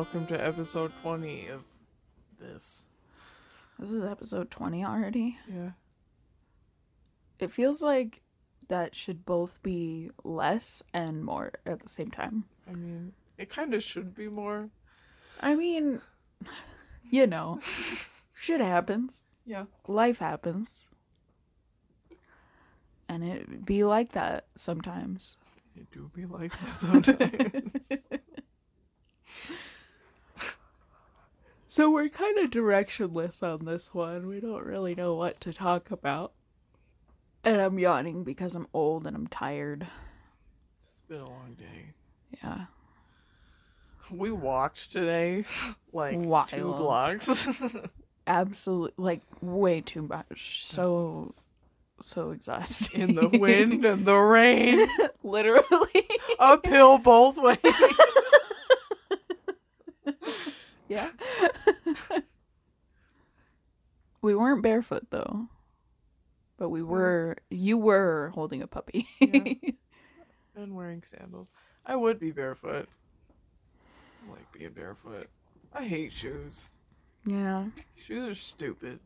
Welcome to episode 20 of this. This is episode 20 already. Yeah. It feels like that should both be less and more at the same time. I mean, it kind of should be more. I mean, you know, shit happens. Yeah. Life happens. And it be like that sometimes. It do be like that sometimes. So we're kind of directionless on this one. We don't really know what to talk about. And I'm yawning because I'm old and I'm tired. it's been a long day. Yeah. We walked today like two blocks. Absolutely, like, way too much. So, so exhausting. In the wind and the rain. Literally. Uphill both ways. Yeah. we weren't barefoot, though. But we were, you were holding a puppy. Yeah. and wearing sandals. I would be barefoot. I like being barefoot. I hate shoes. yeah. Shoes are stupid.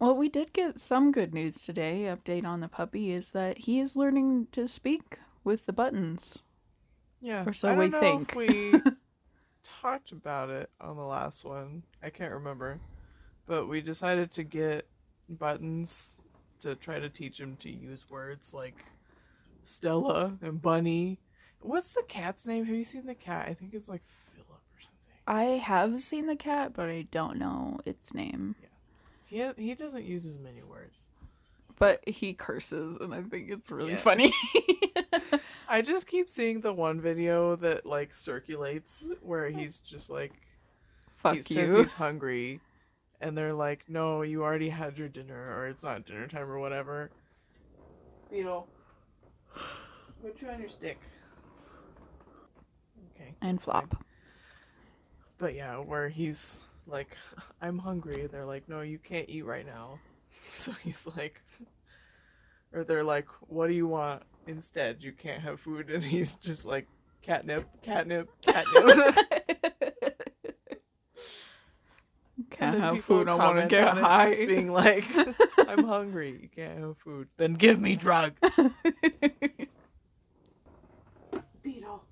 Well, we did get some good news today. Update on the puppy is that he is learning to speak with the buttons. Yeah. Or so we think. We talked about it on the last one. I can't remember. But we decided to get buttons to try to teach him to use words like Stella and Bunny. What's the cat's name? Have you seen the cat? I think it's like Philip or something. I have seen the cat, but I don't know its name. Yeah. He he doesn't use as many words. But he curses, and I think it's really Yeah. funny. I just keep seeing the one video that like circulates where he's just like Fuck he says he's hungry and they're like, No, you already had your dinner or it's not dinner time or whatever. Beetle. Put you on your stick. Okay. And flop. But yeah, where he's like, I'm hungry. And they're like, no, you can't eat right now. So he's like, or they're like, what do you want instead? You can't have food. And he's just like, catnip, catnip, catnip. Can't then have food. I want to get high. Just being like, I'm hungry. You can't have food. Then give me drug. Beetle.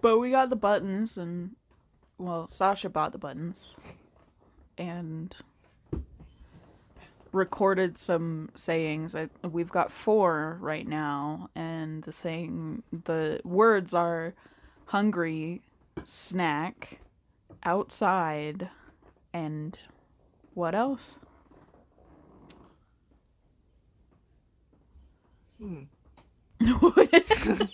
But we got the buttons, and well, Sasha bought the buttons, and recorded some sayings. I, we've got four right now, and the saying, the words are hungry, snack, outside, and what else? Hmm.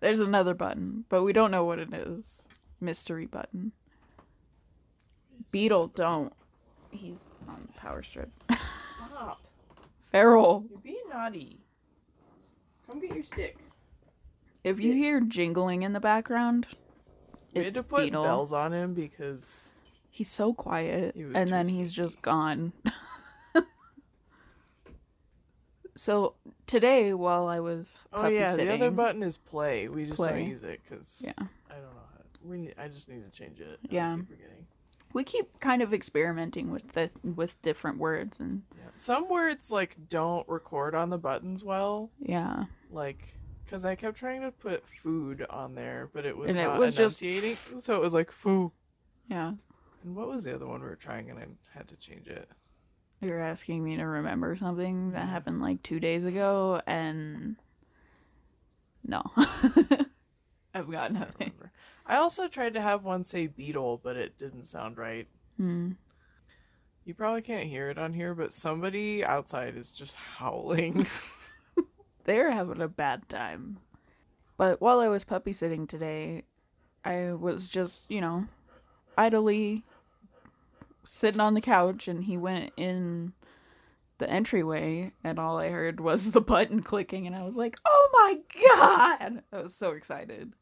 There's another button, but we don't know what it is. Mystery button. Beetle, don't. He's on the power strip. Stop. Feral. You're being naughty. Come get your stick. If you hear jingling in the background, We had it's to put Beetle. bells on him because He's so quiet, He was and too then he's just gone. so today, while I was oh yeah, sitting, the other button is play. We just don't Play. use it because Yeah. I don't know. How we need, I just need to change it. I Yeah. keep forgetting. We keep kind of experimenting with the with different words, and Yeah. Some words like don't record on the buttons well, yeah, like because I kept trying to put food on there, but it was And it not was just so it was like foo. yeah. And what was the other one we were trying, and I had to change it. You're asking me to remember something that happened like two days ago, and no, I've got nothing. I also tried to have one say beetle, but it didn't sound right. Hmm. You probably can't hear it on here, but somebody outside is just howling. They're having a bad time. But while I was puppy sitting today, I was just, you know, idly sitting on the couch, and he went in the entryway, and all I heard was the button clicking, and I was like, "Oh my god!" I was so excited.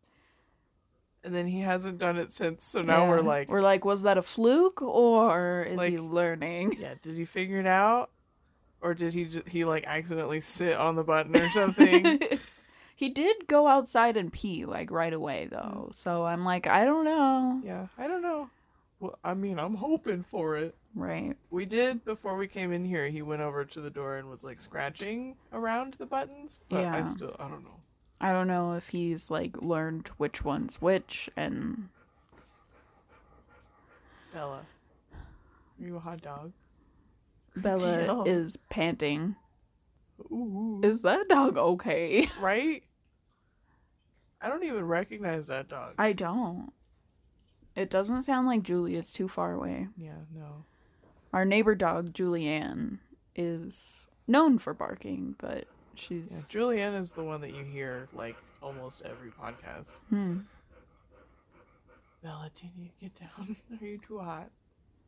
And then he hasn't done it since. So now Yeah. we're like, we're like, was that a fluke or is he learning? yeah, did he figure it out, or did he just, he like accidentally sit on the button or something? He did go outside and pee like right away though. Mm. So I'm like, I don't know. Yeah, I don't know. Well, I mean, I'm hoping for it. Right. We did before we came in here. He went over to the door and was like scratching around the buttons, but I still I don't know. I don't know if he's like learned which one's which and Bella, are you a hot dog? Bella Deal. is panting. Ooh, Is that dog okay? right? I don't even recognize that dog. I don't. It doesn't sound like Julie is too far away. yeah, no. Our neighbor dog, Julianne, is known for barking, but she's Yeah, Julianne is the one that you hear like almost every podcast. hmm. Bella, do you need to get down? Are you too hot?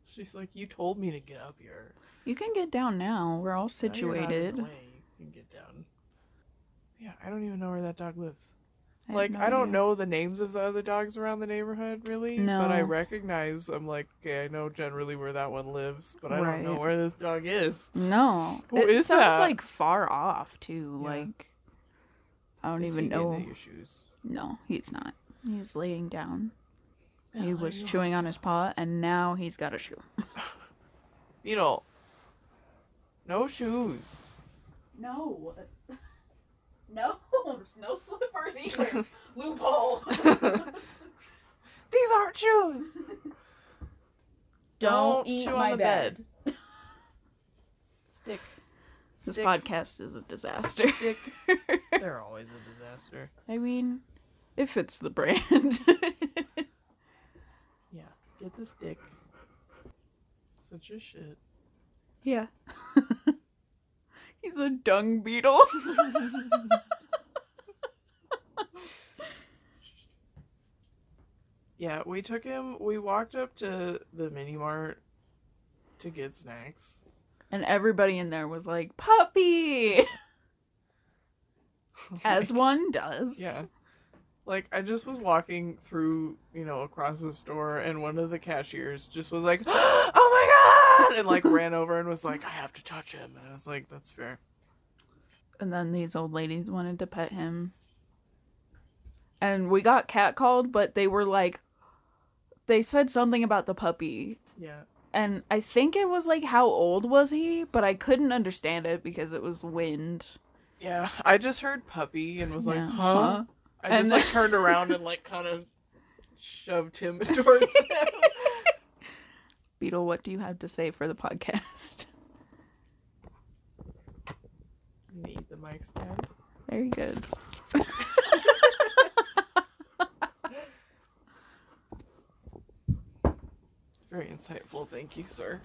She's like, you told me to get up here. You can get down now. We're all Now you're not in situated. the way. You can get down. Yeah, I don't even know where that dog lives. Have like no I don't idea. know the names of the other dogs around the neighborhood really, no. but I recognize. I'm like, okay, I know generally where that one lives, but I don't know where this dog is. No, Who it is sounds that? like far off too. Yeah. Like I don't Is even know. at your shoes. No, he's not. He's laying down. he was chewing on his paw, and now he's got a shoe. you know, No shoes. No, no, there's no slippers either. Loophole. These aren't shoes. Don't eat chew my on the bed. bed. Stick. This Stick. podcast is a disaster. Stick. They're always a disaster. I mean, it fits the brand. Yeah. Get the stick. Such a shit. yeah. He's a dung beetle. Yeah, we took him. We walked up to the mini mart to get snacks. and everybody in there was like, puppy! As one does. Yeah. Like I just was walking through, you know, across the store and one of the cashiers just was like, "Oh my god!" and like ran over and was like, "I have to touch him." And I was like, "That's fair." And then these old ladies wanted to pet him. And we got catcalled, but they were like, they said something about the puppy. Yeah. And I think it was like, how old was he? But I couldn't understand it because it was wind. Yeah, I just heard puppy and was like, Yeah. "Huh?" Uh-huh. I just And- like turned around and like kind of shoved him towards him. Beetle, what do you have to say for the podcast? You need the mic stand. Very good. Very insightful, thank you, sir.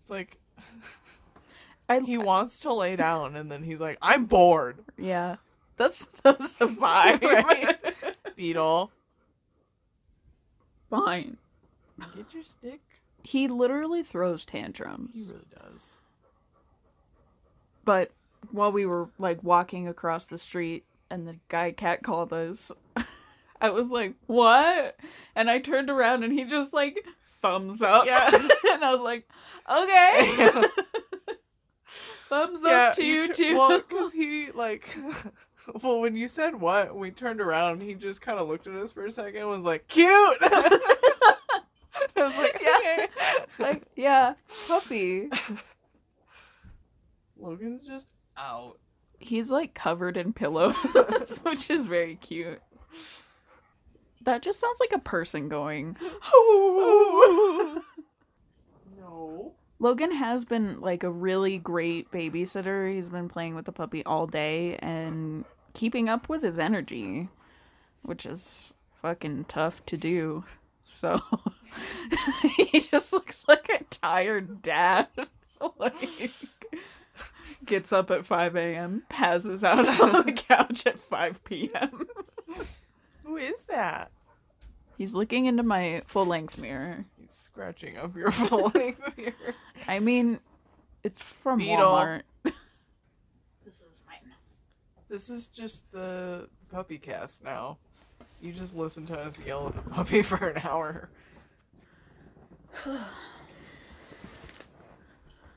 It's like I, he wants to lay down and then he's like, "I'm bored." yeah, that's that's the vibe. Right? Beetle, Fine. Get your stick. He literally throws tantrums. He really does. But while we were like walking across the street and the guy cat called us, I was like, "What?" And I turned around and he just like thumbs up. Yeah. and I was like, "Okay." Thumbs up to you, tur- too. Well, because he like, well, when you said what, we turned around. And he just kind of looked at us for a second, and was like, "Cute." I was like, Yeah. "Okay." like, yeah, puppy. Logan's just out. He's like covered in pillows, which is very cute. That just sounds like a person going. no. Logan has been like a really great babysitter. He's been playing with the puppy all day and keeping up with his energy, which is fucking tough to do. So he just looks like a tired dad. like gets up at 5 a.m., passes out on the couch at 5 p.m. Who is that? He's looking into my full length mirror. He's scratching up your full length mirror. I mean, it's from Beetle. Walmart. this is mine. This is just the, the puppy cast now. You just listen to us yell at the puppy for an hour.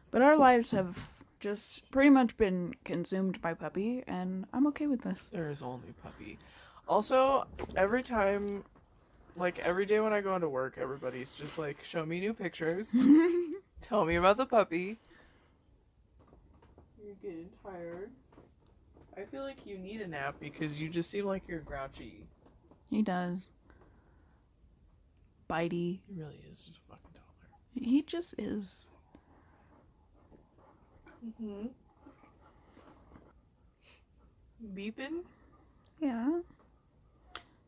But our lives have just pretty much been consumed by puppy, and I'm okay with this. There is only puppy. Also, every time, like every day when I go into work, everybody's just like, show me new pictures. Tell me about the puppy. You're getting tired. I feel like you need a nap because you just seem like you're grouchy. He does. Bitey. He really is just a fucking toddler. He just is. Mm-hmm. Beeping? Yeah.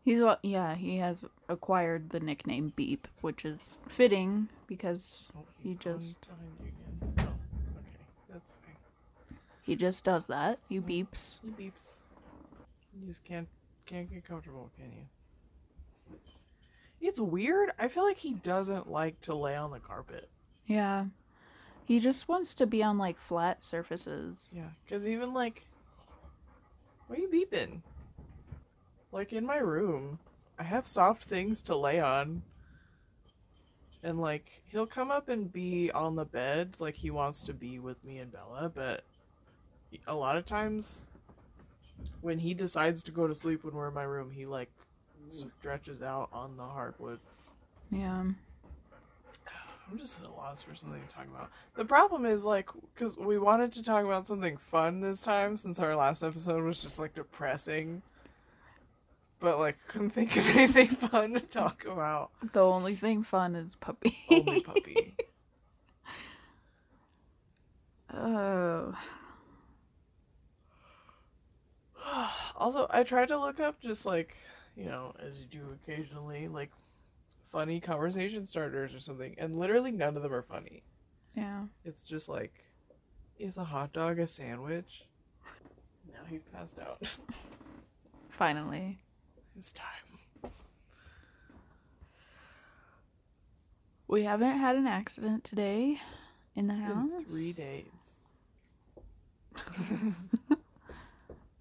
He's what? Yeah, he has acquired the nickname Beep, which is fitting because Oh, He just- again. Oh, okay. That's fine. he just does that. He beeps. He beeps. You just can't can't get comfortable, can you? It's weird. I feel like he doesn't like to lay on the carpet. Yeah. He just wants to be on like flat surfaces. Yeah, because even like, why are you beeping? Like in my room, I have soft things to lay on. And like, he'll come up and be on the bed, like he wants to be with me and Bella, but a lot of times when he decides to go to sleep when we're in my room, he like stretches out on the hardwood. Yeah. I'm just at a loss for something to talk about. The problem is like because we wanted to talk about something fun this time since our last episode was just like depressing. But like couldn't think of anything fun to talk about. The only thing fun is puppy. Only puppy. oh. also, I tried to look up just like you know as you do occasionally like funny conversation starters or something, and literally none of them are funny. Yeah. It's just like, is a hot dog a sandwich? Now he's passed out. Finally. it's time. We haven't had an accident today in the house. In three days.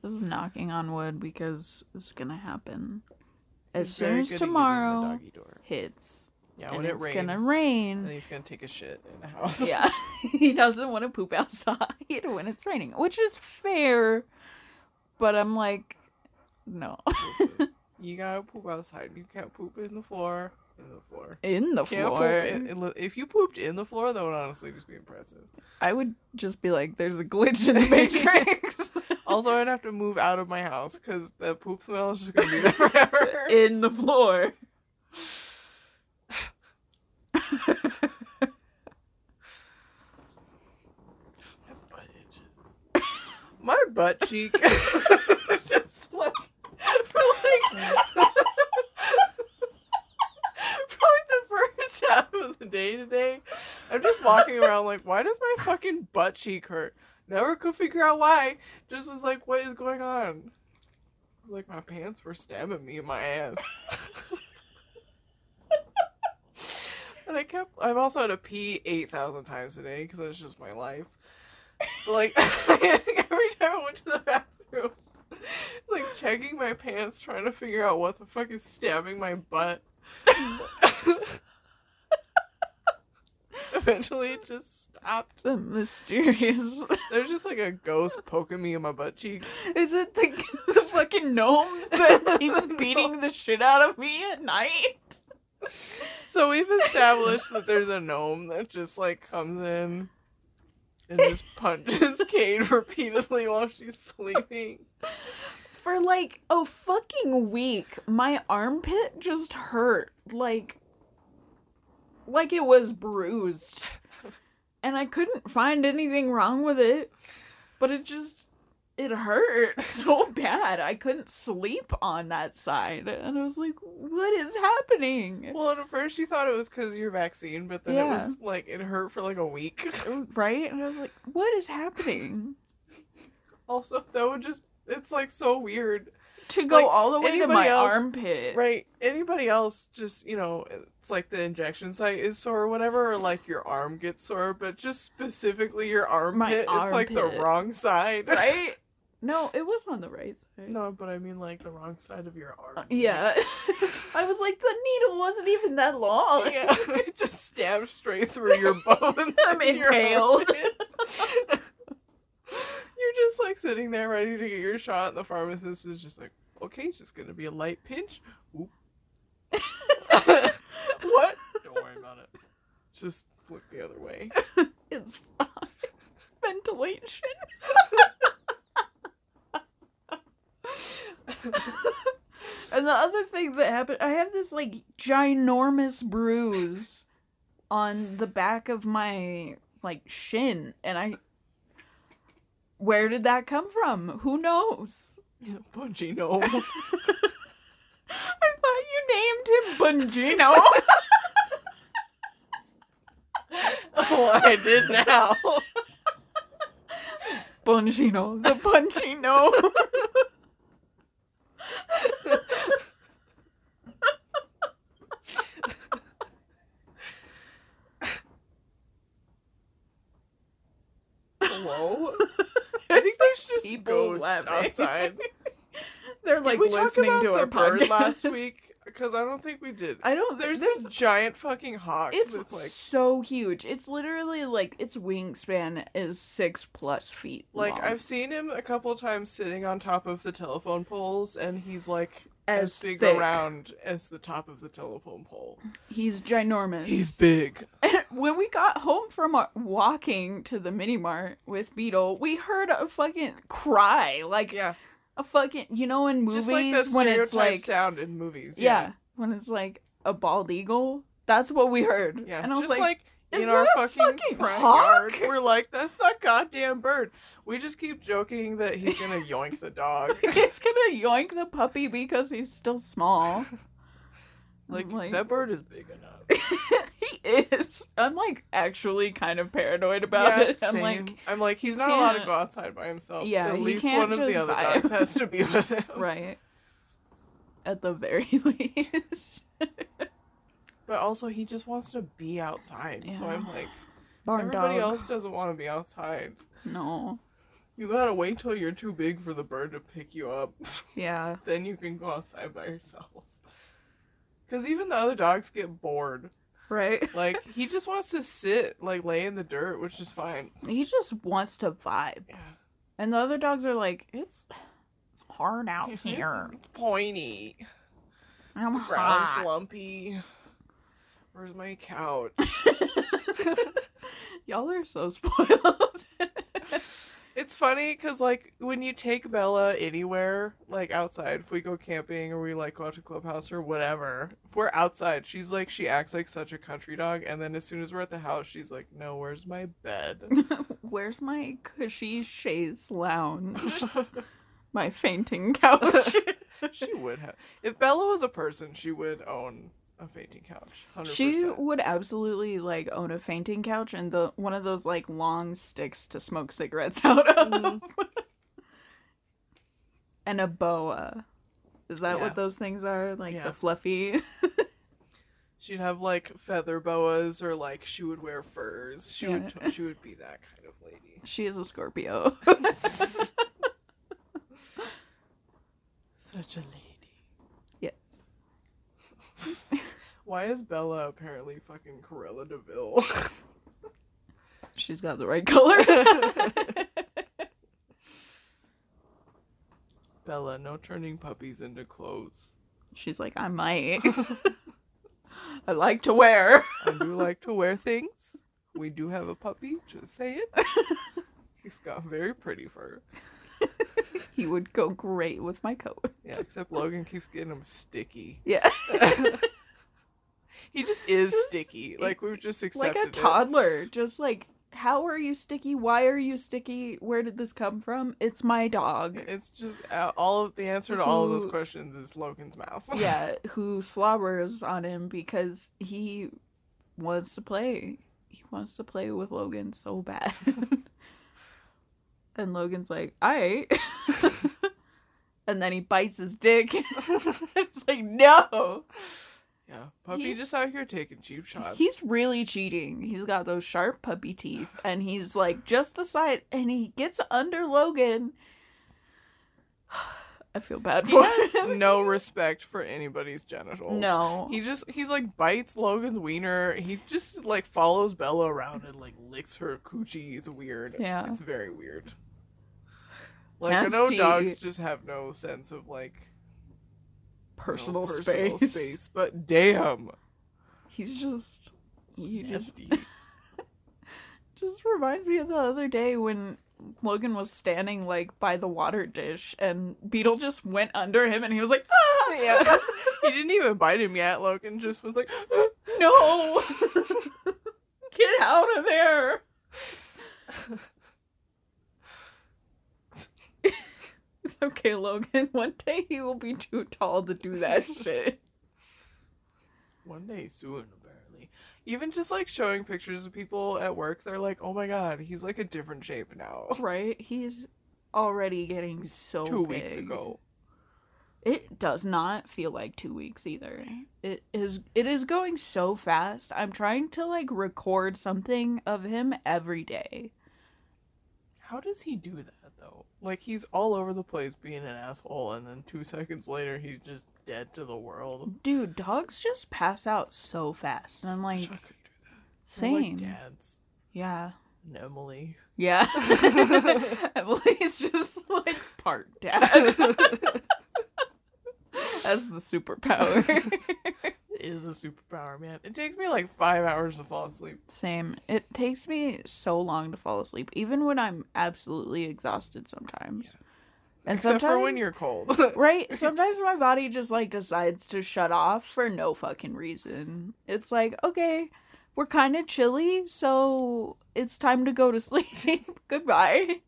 This is knocking on wood because it's gonna happen as He's soon very as good at using the tomorrow doggy door. hits. Yeah, and when it it's rains, gonna rain. he's gonna take a shit in the house. yeah, he doesn't want to poop outside when it's raining, which is fair. But I'm like, no, Listen, you gotta poop outside. You can't poop in the floor. In the floor. in the Can't floor. poop in, in- if you pooped in the floor, that would honestly just be impressive. I would just be like, "There's a glitch in the matrix." Also, I'd have to move out of my house because the poop smell is just gonna be there forever. in the floor. My butt itches. My butt cheek. just like for like for like the first half of the day today, I'm just walking around like, why does my fucking butt cheek hurt? Never could figure out why. Just was like, what is going on? It was like my pants were stabbing me in my ass. and I kept. I've also had to pee eight thousand times today because that's just my life. But like every time I went to the bathroom, it's like checking my pants, trying to figure out what the fuck is stabbing my butt. Eventually, it just stopped. The mysterious. There's just like a ghost poking me in my butt cheek. Is it the the fucking gnome that keeps beating the shit out of me at night? So we've established that there's a gnome that just like comes in and just punches Kate repeatedly while she's sleeping. For like a fucking week, my armpit just hurt. Like like it was bruised. And I couldn't find anything wrong with it. But it just it hurt so bad. I couldn't sleep on that side. And I was like, what is happening? Well, at first you thought it was because of your vaccine, but then it was like it hurt for like a week. Right? And I was like, what is happening? also, that would just it's like so weird. To go Like, all the way to my else- armpit. Right. Anybody else just, you know, it's like the injection site is sore or whatever, or like your arm gets sore, but just specifically your armpit, my it's like the wrong side. Right? No, it was on the right side. No, but I mean like the wrong side of your arm. Uh, yeah. I was like, the needle wasn't even that long. Yeah, it just stabbed straight through your bones. I'm in your impaled. You're just like sitting there ready to get your shot, the pharmacist is just like, okay, it's just gonna be a light pinch. Oop. what? Don't worry about it. Just look the other way. It's fine. Ventilation. and the other thing that happened, I have this like ginormous bruise on the back of my like shin, and I. Where did that come from? Who knows? Bungino. I thought you named him Bungino. oh, I did now. Bungino, the Bungino. Hello. I think there's just people laughing. outside. They're like Did we talk listening about to our bird podcast last week? Because I don't think we did. I don't. There's, There's, this giant fucking hawk it's like so huge. It's literally like its wingspan is six plus feet. like long. I've seen him a couple times sitting on top of the telephone poles, and he's like as, As big thick. around as the top of the telephone pole. he's ginormous. He's big. when we got home from our walking to the mini mart with Beetle, we heard a fucking cry, like Yeah, a fucking you know in movies just like the when stereotype it's like sound in movies. yeah. Yeah, when it's like a bald eagle. That's what we heard. yeah. and I was just like, like, "Is in our fucking, fucking front hawk?" yard, we're like, that's not goddamn bird. We just keep joking that he's gonna yoink the dog. he's gonna yoink the puppy because he's still small. like, like- that bird is big enough. he is. I'm like actually kind of paranoid about yeah, it. I'm same. like, I'm like, he's not allowed to go outside by himself. Yeah, at least one of the other vibe. dogs has to be with him. right. At the very least. But also, he just wants to be outside. So I'm like, Barn everybody dog. else doesn't want to be outside. No. You gotta wait till you're too big for the bird to pick you up. Yeah. then you can go outside by yourself. Because even the other dogs get bored. Right. Like, he just wants to sit, like, lay in the dirt, which is fine. He just wants to vibe. Yeah. And the other dogs are like, it's, it's hard out here. It's pointy. I'm The ground's hot. lumpy. Where's my couch? Y'all are so spoiled. It's funny because, like, when you take Bella anywhere, like outside, if we go camping or we like go out to clubhouse or whatever, if we're outside, she's like, she acts like such a country dog. And then as soon as we're at the house, she's like, no, where's my bed? Where's my cushy chaise lounge? my fainting couch. she would have. If Bella was a person, she would own a fainting couch. 100%. She would absolutely like own a fainting couch and the one of those like long sticks to smoke cigarettes out of. Mhm. and a boa. Is that Yeah. what those things are? Like Yeah. the fluffy. She'd have like feather boas or like she would wear furs. She would Yeah. she would be that kind of lady. she is a Scorpio. Such a lady. yes. Why is Bella apparently fucking Cruella de Vil? She's got the right color. Bella, no turning puppies into clothes. She's like, I might. I like to wear. I do like to wear things. We do have a puppy, just say it. He's got very pretty fur. He would go great with my coat. Yeah, except Logan keeps getting him sticky. Yeah. He just is Just- sticky. Like we've just accepted like a toddler. Just like, how are you sticky? Why are you sticky? Where did this come from? It's my dog. It's just uh, all of the answer to all of those questions is Logan's mouth. yeah, who slobbers on him because he wants to play. He wants to play with Logan so bad. and Logan's like, I. and then he bites his dick. it's like, no. Yeah, puppy He's- just out here taking cheap shots. He's really cheating. He's got those sharp puppy teeth, and he's like just the size, and he gets under Logan. I feel bad He for has him. no respect for anybody's genitals. No. He just he's like bites Logan's wiener. He just like follows Bella around and like licks her coochie. It's weird. Yeah. It's very weird. Like I know dogs just have no sense of like Personal, personal space. space, but damn, He's just you just just reminds me of the other day when Logan was standing like by the water dish and Beetle just went under him and he was like, ah! yeah, he didn't even bite him yet. Logan just was like, no, get out of there. it's okay, Logan. One day he will be too tall to do that shit. One day soon, apparently. Even just like showing pictures of people at work, they're like, "Oh my god, he's like a different shape now." Right? He's already getting so Two weeks ago. It does not feel like two weeks either. It is it is going so fast. I'm trying to like record something of him every day. How does he do that? Like he's all over the place being an asshole, and then two seconds later he's just dead to the world. Dude, dogs just pass out so fast. And I'm Wish like, I could do that. Same. Like dads yeah. and Emily. Yeah. Emily's just like part dad. That's the superpower. Is a superpower, man. It takes me like five hours to fall asleep. Same. It takes me so long to fall asleep, even when I'm absolutely exhausted sometimes. And Except sometimes for when you're cold. right, sometimes my body just like decides to shut off for no fucking reason. It's like, okay, we're kind of chilly, so it's time to go to sleep. Goodbye.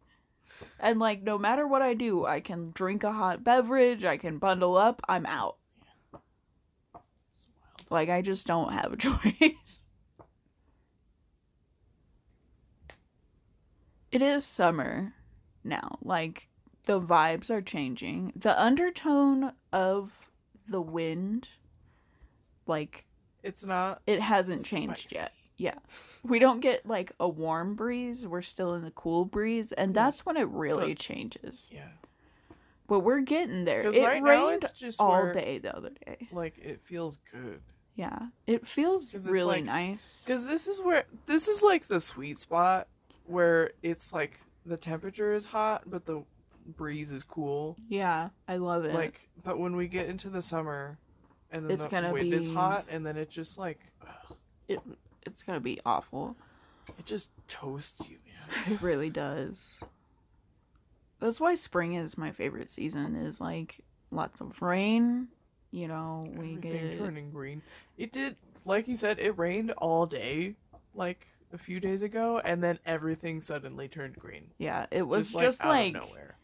And like no matter what I do, I can drink a hot beverage, I can bundle up, I'm out. Like I just don't have a choice. It is summer now. Like the vibes are changing. The undertone of the wind like it's not. it hasn't changed yet. Yeah. We don't get like a warm breeze. We're still in the cool breeze and that's when it really But- changes. Yeah. But we're getting there. It right now rained it's just all where- day the other day. Like it feels good. Yeah. It feels really like- nice. Because this is where this is like the sweet spot where it's like the temperature is hot but the breeze is cool. Yeah, I love it. Like, but when we get into the summer, and then It's the gonna wind is hot, and then it just like ugh, it it's gonna be awful. it just toasts you, man. It really does. That's why spring is my favorite season. Is like lots of rain. You know, we Everything get turning green. It did, like you said, it rained all day, like a few days ago, and then everything suddenly turned green. yeah. It was just, just, like, out of nowhere.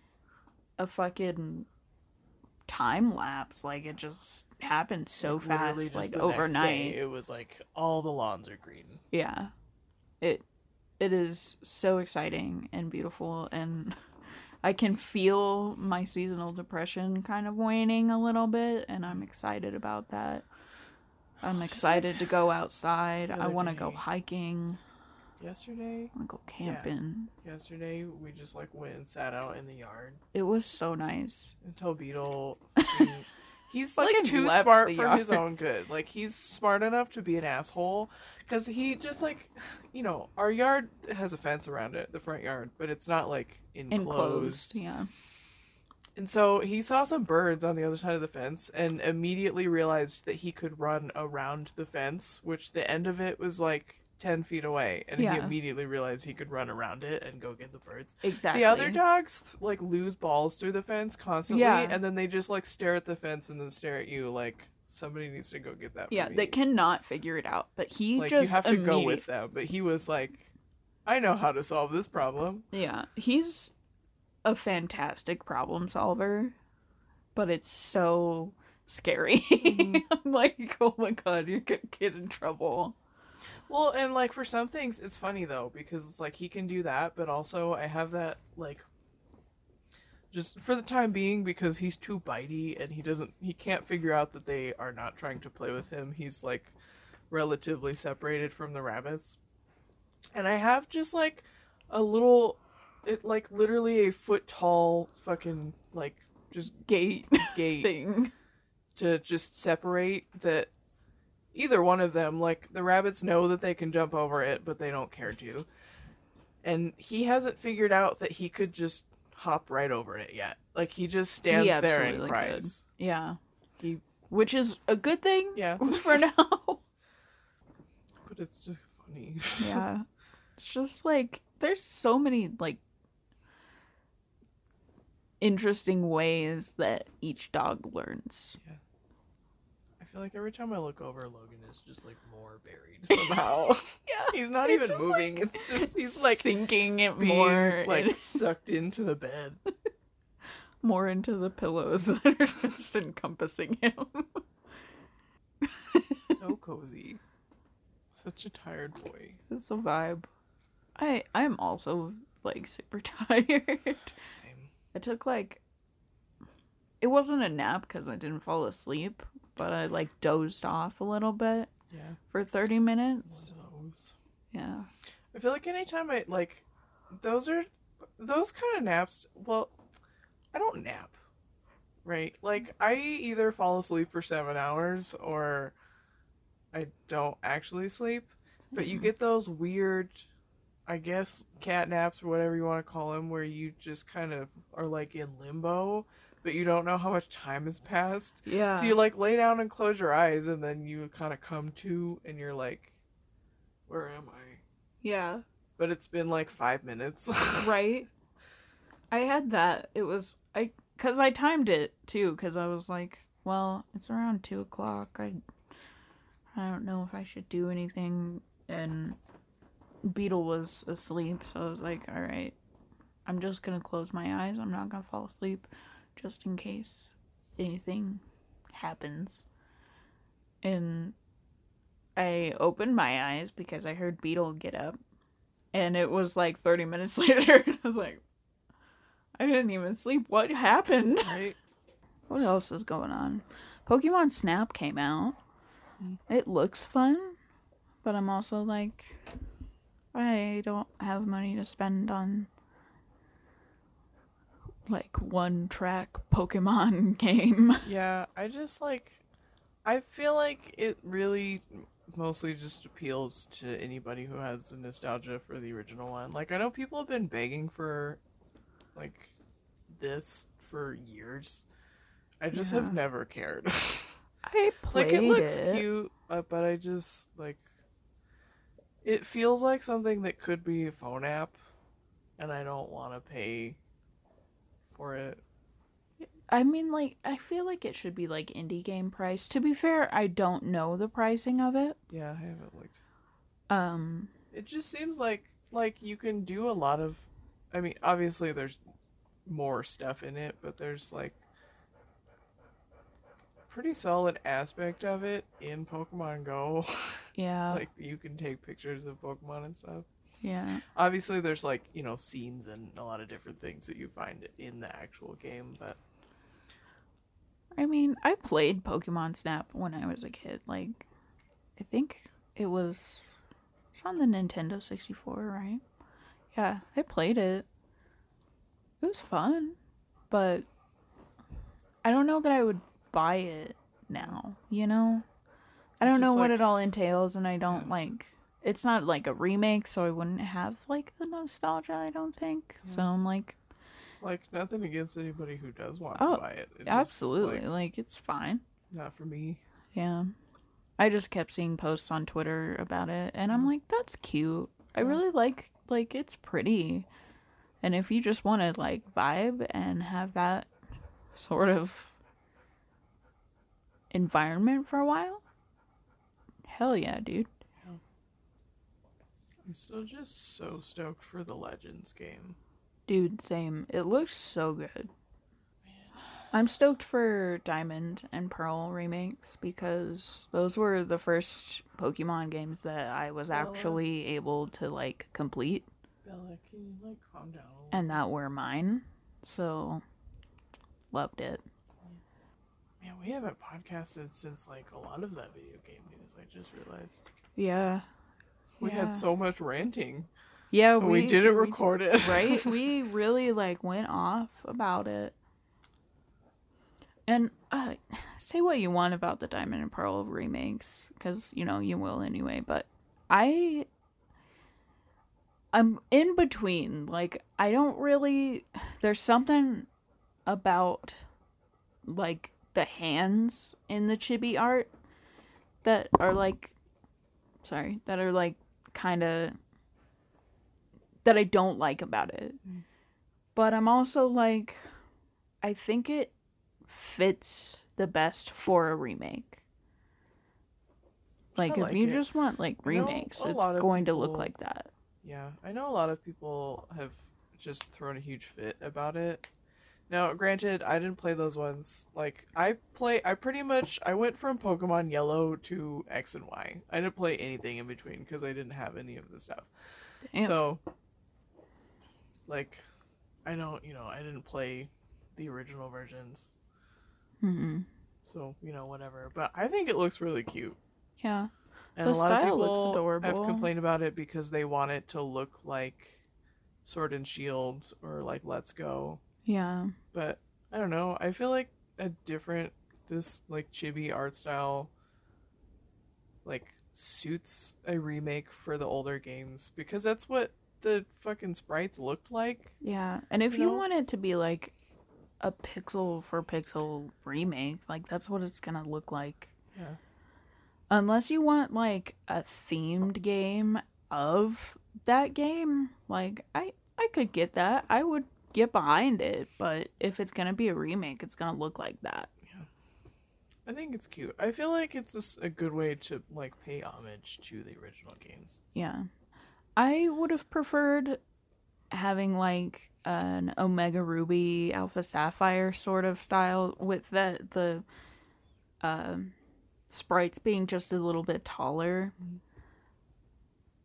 a fucking time lapse. Like it just happened so literally fast, just like the next day, overnight. it was like all the lawns are green. Yeah. It it is so exciting and beautiful and I can feel my seasonal depression kind of waning a little bit and I'm excited about that. I'm excited to go outside. I want to go hiking. Yesterday, I want to go camping. yesterday we just like went and sat out in the yard It was so nice. until Beetle. he's like too smart for his own good. Like he's smart enough to be an asshole, because he just like, you know, our yard has a fence around it, the front yard, but it's not like enclosed. Enclosed. Yeah. And so he saw some birds on the other side of the fence and immediately realized that he could run around the fence, which the end of it was like 10 feet away. And he immediately realized he could run around it and go get the birds. Exactly. The other dogs like lose balls through the fence constantly, Yeah. and then they just like stare at the fence and then stare at you like somebody needs to go get that. Yeah, me. they cannot figure it out, but he like just you have to go with them. But he was like, I know how to solve this problem. Yeah, he's a fantastic problem solver, but it's so scary. Mm-hmm. I'm like, oh my god, you're gonna get in trouble. Well, and like for some things, it's funny though because it's like he can do that, but also I have that like. Just for the time being, because he's too bitey and he doesn't, he can't figure out that they are not trying to play with him. He's like relatively separated from the rabbits. And I have just like a little, it like literally a foot tall fucking like just Gate gate thing. to just separate that either one of them like the rabbits know that they can jump over it but they don't care to and he hasn't figured out that he could just hop right over it yet. Like he just stands there and cries. Yeah. He, Which is a good thing yeah, for now. but it's just funny. yeah. It's just like there's so many like interesting ways that each dog learns. I feel like every time I look over, Logan is just like more buried somehow. Yeah. he's not even moving. it's just he's like sinking it being more like like sucked into the bed. more into the pillows that are just encompassing him. so cozy. Such a tired boy. It's a vibe. I I'm also like super tired. Same. I took like it wasn't a nap because I didn't fall asleep, but I like dozed off a little bit Yeah. for 30 minutes. Yeah. I feel like anytime I like those are those kind of naps, well, I don't nap. Right? Like I either fall asleep for 7 hours or I don't actually sleep, but you get those weird I guess cat naps or whatever you want to call them where you just kind of are like in limbo, but you don't know how much time has passed. Yeah. So you like lay down and close your eyes and then you kind of come to and you're like where am I? yeah. but it's been like five minutes. Right. I had that. It was I because I timed it too because I was like, well, it's around two o'clock. I I don't know if I should do anything, and Beetle was asleep, so I was like, all right, I'm just gonna close my eyes. I'm not gonna fall asleep, just in case anything happens. And I opened my eyes because I heard Beetle get up and it was like 30 minutes later. And i was like i didn't even sleep. What happened? Right? what else is going on? Pokemon snap came out. Mm-hmm. It looks fun but i'm also like i don't have money to spend on like one track pokemon game Yeah, I just like I feel like it really mostly just appeals to anybody who has the nostalgia for the original one. Like I know people have been begging for like this for years. I just Yeah. have never cared. i played like it looks it. cute, uh, but I just like it feels like something that could be a phone app and I don't want to pay for it. I mean, like, I feel like it should be like indie game price. To be fair, I don't know the pricing of it. Yeah, I haven't looked. Um, It just seems like like you can do a lot of I mean, obviously there's more stuff in it, but there's like pretty solid aspect of it in Pokemon Go. yeah, like you can take pictures of Pokemon and stuff. Yeah, Obviously there's like, you know, scenes and a lot of different things that you find in the actual game, but I mean, I played Pokemon Snap when I was a kid. Like, I think it was it's on the Nintendo 64, right? Yeah, I played it. It was fun, but I don't know that I would buy it now, you know? I don't know what it all entails and I don't Yeah. like it's not like a remake, so I wouldn't have like the nostalgia, I don't think. Hmm. So I'm like, like nothing against anybody who does want Oh, to buy it. It just, absolutely, like, like it's fine. not for me. Yeah. I just kept seeing posts on Twitter about it and I'm hmm. like, that's cute. I really like like it's pretty. And if you just want to like vibe and have that sort of environment for a while, hell yeah, dude. I'm still just so stoked for the Legends game. Dude, same. It looks so good. Man. I'm stoked for Diamond and Pearl remakes because those were the first Pokemon games that I was Bella. actually able to like complete Bella, can you like calm down? a and that were mine. So loved it. Man, we haven't podcasted since like a lot of that video game news. I just realized Yeah. We Yeah. had so much ranting, Yeah, but we, didn't record it. right? We really like went off about it. And uh, say what you want about the Diamond and Pearl remakes, because you know you will anyway. But I I'm in between. Like I don't really there's something about like the hands in the chibi art that are like sorry, that are like kind of that I don't like about it. Mm. But I'm also like I think it fits the best for a remake. Like, I if you it. just want like remakes, it's going to look like that. Yeah, I know a lot of people have just thrown a huge fit about it. Now, granted, I didn't play those ones. Like, I play, I pretty much, I went from Pokemon Yellow to X and Y. I didn't play anything in between because I didn't have any of the stuff. Damn. So, like, I don't, you know, I didn't play the original versions. hmm So, you know, whatever. But I think it looks really cute. Yeah. And The a lot of people have complained about it because they want it to look like Sword and Shield or like Let's Go. Yeah. But I don't know. I feel like a different this like chibi art style like suits a remake for the older games because that's what the fucking sprites looked like. Yeah. And if You you know? want it to be like a pixel for pixel remake, like that's what it's going to look like. Yeah. Unless you want like a themed game of that game, like I I could get that. I would get behind it, but if it's to be a remake, it's to look like that. Yeah. I think it's cute. I feel like it's just a good way to like pay homage to the original games. Yeah. I would have preferred having like an Omega Ruby Alpha Sapphire sort of style with the the um sprites being just a little bit taller.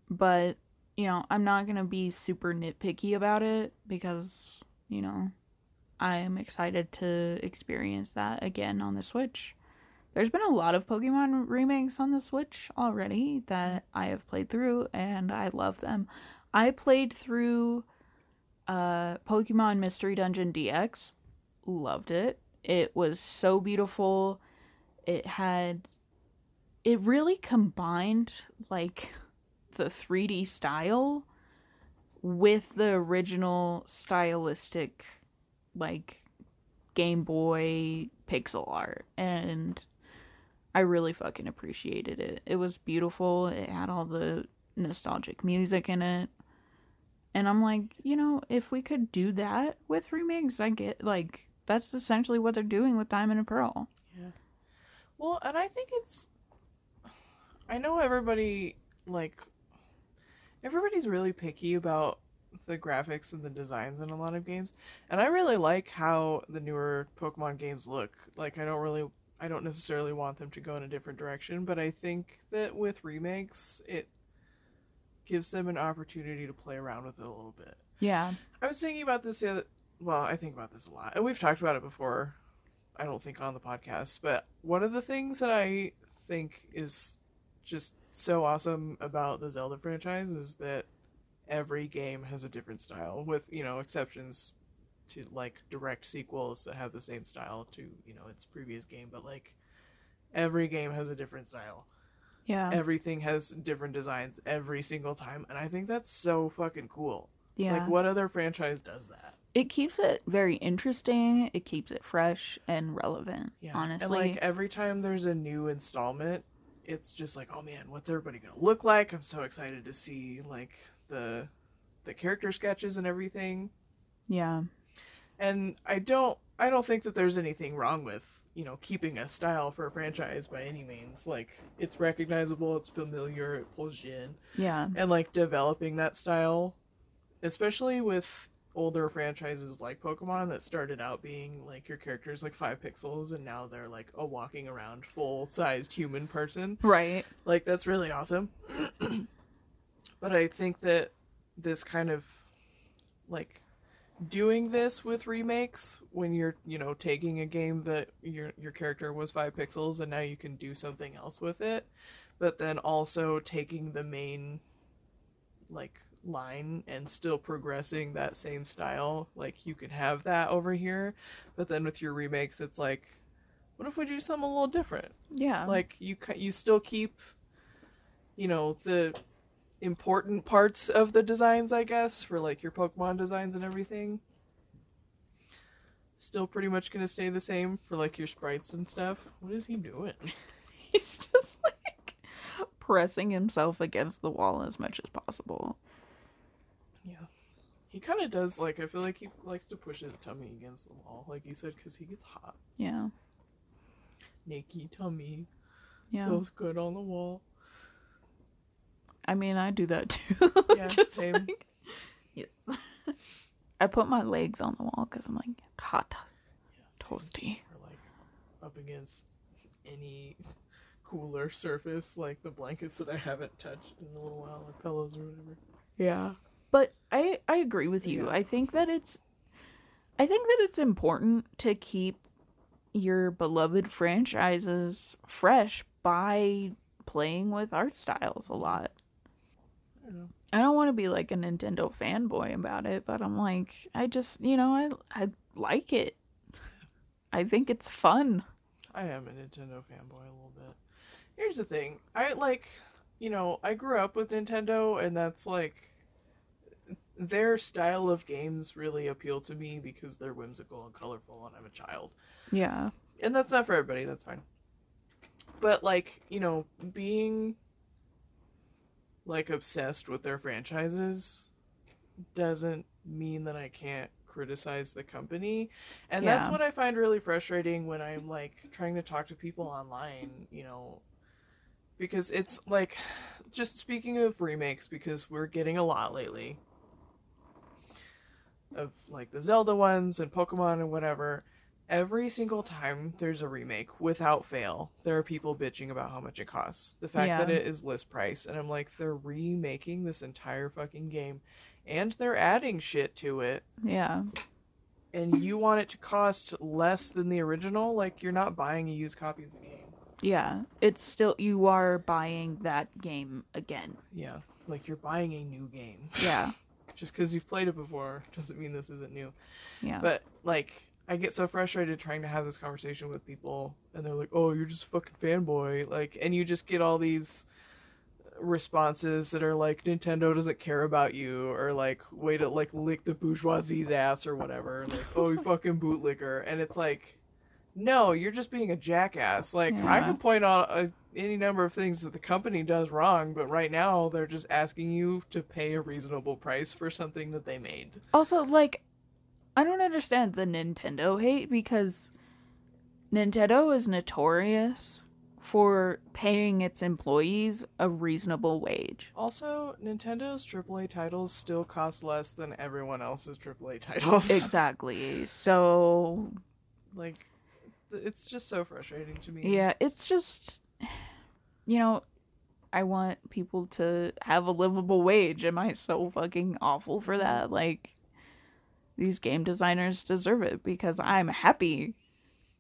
But, you know, I'm not going to be super nitpicky about it because, you know, I am excited to experience that again on the Switch. There's been a lot of Pokemon remakes on the Switch already that I have played through and I love them. I played through uh Pokemon Mystery Dungeon DX. Loved it. It was so beautiful. It had it really combined like the 3D style with the original stylistic like Game Boy pixel art and I really fucking appreciated it. It was beautiful. It had all the nostalgic music in it. And I'm like, you know, if we could do that with remakes, I get like that's essentially what they're doing with Diamond and Pearl. Yeah. Well, and I think it's. I know everybody, like. Everybody's really picky about the graphics and the designs in a lot of games. And I really like how the newer Pokemon games look. Like, I don't really. I don't necessarily want them to go in a different direction, but I think that with remakes, it gives them an opportunity to play around with it a little bit. Yeah. I was thinking about this the other. Well, I think about this a lot, and we've talked about it before. I don't think on the podcast, but one of the things that I think is just so awesome about the Zelda franchise is that every game has a different style, with you know exceptions to like direct sequels that have the same style to you know its previous game, but like every game has a different style Yeah. everything has different designs every single time and i think that's so fucking cool yeah. like what other franchise does that it keeps it very interesting. It keeps it fresh and relevant. yeah Honestly. and like every time there's a new installment it's just like oh man what's everybody gonna look like i'm so excited to see like the the character sketches and everything yeah. and i don't i don't think that there's anything wrong with you know keeping a style for a franchise by any means like it's recognizable it's familiar it pulls you in Yeah. and like developing that style especially with older franchises like pokemon that started out being like your characters like five pixels and now they're like a walking around full sized human person Right. like that's really awesome but i think that this kind of like doing this with remakes when you're you know taking a game that your your character was 5 pixels and now you can do something else with it but then also taking the main like line and still progressing that same style like you can have that over here but then with your remakes it's like what if we do something a little different Yeah. like you you still keep you know the important parts of the designs, I guess, for like your Pokemon designs and everything. Still pretty much gonna stay the same for like your sprites and stuff. What is he doing? He's just like pressing himself against the wall as much as possible. He kind of does like I feel like he likes to push his tummy against the wall, like you said, because he gets hot. Yeah. Naked tummy Yeah. feels good on the wall. I mean, I do that too. Yeah, Just same. like- yes. I put my legs on the wall because I'm like hot, Yeah, toasty. Or like up against any cooler surface, like the blankets that I haven't touched in a little while, or pillows or whatever. Yeah. But I I agree with you. Yeah. I think that it's I think that it's important to keep your beloved franchises fresh by playing with art styles a lot. I don't. I don't want to be like a Nintendo fanboy about it, but I'm like I just, you know, I I like it. I think it's fun. I am a Nintendo fanboy a little bit. Here's the thing. I like, you know, I grew up with Nintendo and that's like their style of games really appeal to me because they're whimsical and colorful and I'm a child. Yeah. And that's not for everybody, that's fine. But like, you know, being like obsessed with their franchises doesn't mean that I can't criticize the company. And that's what I find really frustrating when I'm like trying to talk to people online, you know, because it's like just speaking of remakes because we're getting a lot lately of like the Zelda ones and Pokemon and whatever. Every single time there's a remake, without fail, there are people bitching about how much it costs. The fact that it is list price, and I'm like, they're remaking this entire fucking game, and they're adding shit to it, Yeah. and you want it to cost less than the original? Like, you're not buying a used copy of the game. Yeah. It's still you are buying that game again. Yeah, like you're buying a new game. Yeah. Just because you've played it before doesn't mean this isn't new. Yeah. But like, I get so frustrated trying to have this conversation with people, and they're like, "Oh, you're just a fucking fanboy," like, and you just get all these responses that are like, "Nintendo doesn't care about you," or like, "Way to like lick the bourgeoisie's ass," or whatever, like, "Oh, you fucking bootlicker," and it's like, no, you're just being a jackass. Like, I Yeah. can point out any number of things that the company does wrong, but right now they're just asking you to pay a reasonable price for something that they made. Also, like, I don't understand the Nintendo hate because Nintendo is notorious for paying its employees a reasonable wage. Also, Nintendo's AAA titles still cost less than everyone else's AAA titles. Exactly. So, like, it's just so frustrating to me. yeah, it's just, you know, I want people to have a livable wage. Am I so fucking awful for mm-hmm. that? Like, these game designers deserve it because I'm happy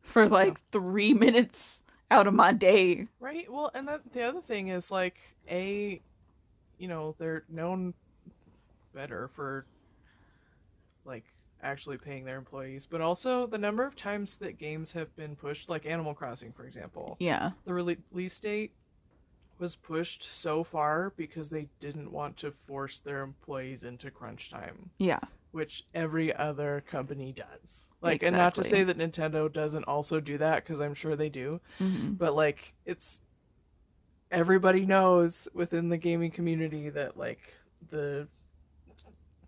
for like three minutes out of my day. Right? Well, and that, the other thing is, like, A, you know, they're known better for, like, actually paying their employees, but also the number of times that games have been pushed, like Animal Crossing, for example. Yeah. the release date was pushed so far because they didn't want to force their employees into crunch time, Yeah. which every other company does. Like, and not to say that Nintendo doesn't also do that because I'm sure they do, hmm but like, it's everybody knows within the gaming community that like the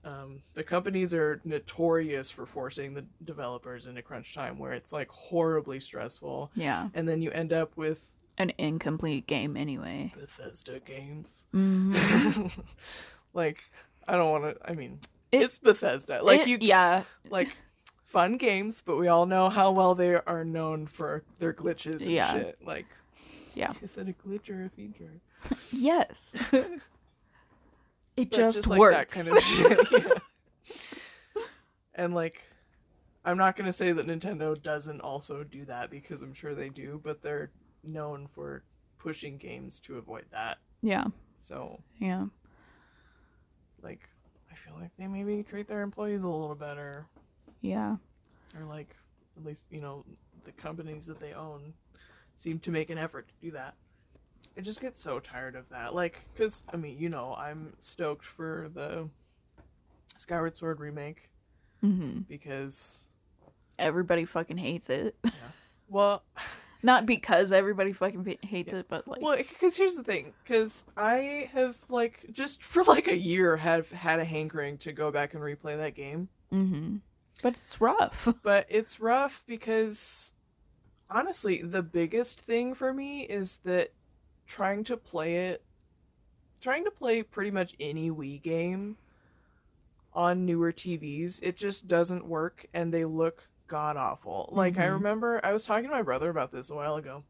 um, the companies are notorious for forcing the developers into crunch time where it's like horribly stressful Yeah. and then you end up with An incomplete game anyway. Bethesda games. hmm Like, I don't want to. I mean, It- it's Bethesda. Like It- you, Yeah. like fun games, but we all know how well they are known for their glitches and Yeah. shit. Like, Yeah. is it a glitch or a feature? Yes. it But just, like works. that kind of shit. yeah. And like, I'm not gonna say that Nintendo doesn't also do that because I'm sure they do, but they're known for pushing games to avoid that. yeah. So Yeah. like I feel like they maybe treat their employees a little better Yeah. or like at least you know the companies that they own seem to make an effort to do that I just get so tired of that. Like, cause I mean, you know, I'm stoked for the Skyward Sword remake Mm-hmm. because, Everybody fucking hates it. well, Not because everybody fucking hates it, but like, well, because here's the thing, because I have like just for like a year have had a hankering to go back and replay that game. mm-hmm. But it's rough. but it's rough because honestly the biggest thing for me is that trying to play it trying to play pretty much any Wii game on newer TVs it just doesn't work and they look god awful like I Mhm. remember I was talking to my brother about this a while ago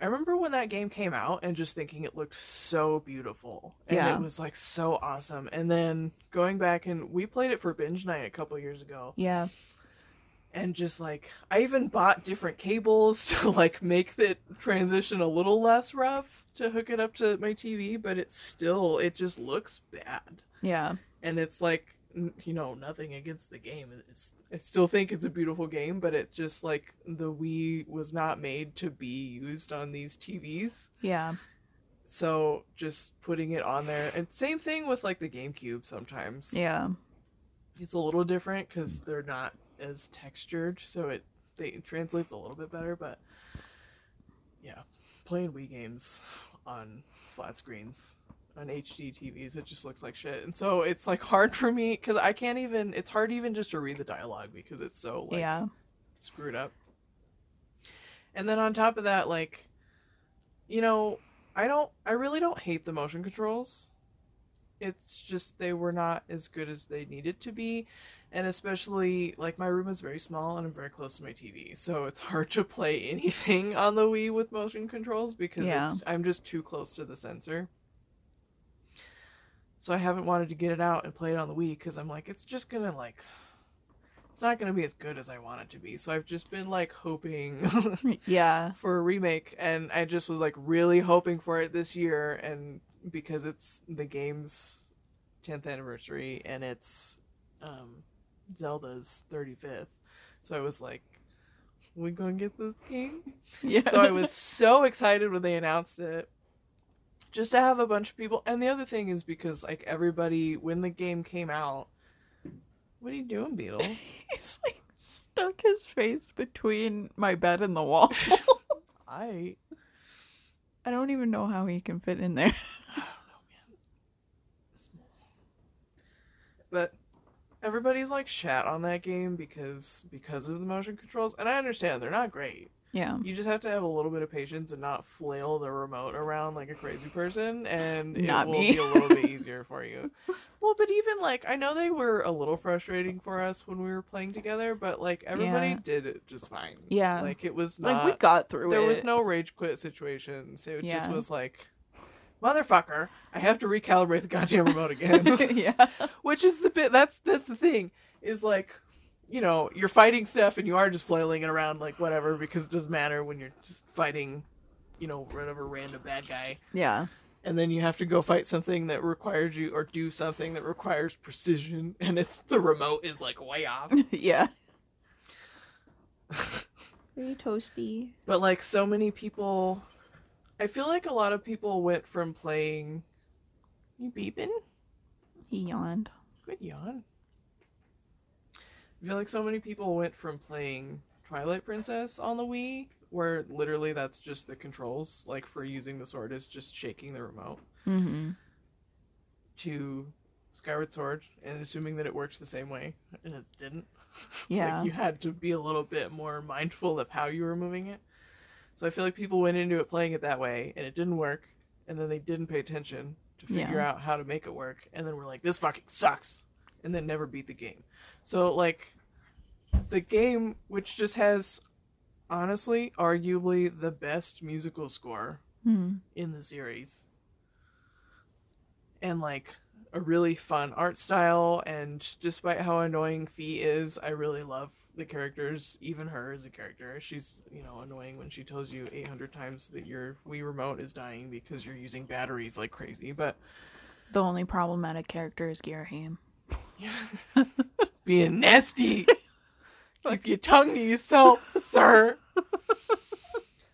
I remember when that game came out and just thinking it looked so beautiful and Yeah. it was like so awesome and then going back and we played it for binge night a couple years ago yeah. And just like I even bought different cables to like make the transition a little less rough to hook it up to my TV, but it's still it just looks bad. Yeah. And it's like you know, nothing against the game. It's I still think it's a beautiful game, but it just like the Wii was not made to be used on these TVs. Yeah. So just putting it on there and same thing with like the GameCube sometimes Yeah. it's a little different because they're not as textured, so it they it translates a little bit better. But yeah, playing Wii games on flat screens on HD TVs, it just looks like shit, and so it's like hard for me because I can't even. It's hard even just to read the dialogue because it's so like yeah. screwed up. And then on top of that, like, you know, I don't, I really don't hate the motion controls. It's just they were not as good as they needed to be. And especially, like, my room is very small and I'm very close to my TV. So it's hard to play anything on the Wii with motion controls because Yeah. it's, I'm just too close to the sensor. So I haven't wanted to get it out and play it on the Wii because I'm like, it's just gonna, like, it's not to be as good as I want it to be. So I've just been like hoping Yeah. for a remake and I just was like really hoping for it this year and because it's the game's 10th anniversary and it's um Zelda's 35th. So I was like we going to get this game? Yeah. So I was so excited when they announced it. Just to have a bunch of people and the other thing is because like everybody when the game came out what are you doing, Beetle? He's like stuck his face between my bed and the wall. I I don't even know how he can fit in there. but everybody's like shat on that game because because of the motion controls and i understand they're not great Yeah. you just have to have a little bit of patience and not flail the remote around like a crazy person and it Not will me. be a little bit easier for you well but even like i know they were a little frustrating for us when we were playing together but like everybody Yeah. did it just fine Yeah. like it was not Like we got through it. there it. was no rage quit situations it just was like motherfucker i have to recalibrate the goddamn remote again yeah. which is the bit that's that's the thing is like you know you're fighting stuff and you are just flailing it around like whatever because it doesn't matter when you're just fighting you know whatever random bad guy Yeah. and then you have to go fight something that requires you or do something that requires precision and it's the remote is like way off yeah. Very toasty. but like so many people i feel like a lot of people went from playing you beeping He yawned. Good yawn. I feel like so many people went from playing Twilight Princess on the Wii, where literally that's just the controls, like for using the sword is just shaking the remote, Mm-hmm. to Skyward Sword and assuming that it worked the same way, and it didn't. Yeah. like you had to be a little bit more mindful of how you were moving it. So I feel like people went into it playing it that way, and it didn't work, and then they didn't pay attention to figure Yeah. out how to make it work, and then we're like, this fucking sucks, and then never beat the game. So like, the game, which just has, honestly, arguably the best musical score Hmm. in the series. And like a really fun art style and despite how annoying Fi is, I really love the characters, even her as a character. She's, you know, annoying when she tells you 800 times that your Wii remote is dying because you're using batteries like crazy, but The only problematic character is Girahim. Yeah, being nasty. Keep your tongue to yourself, sir.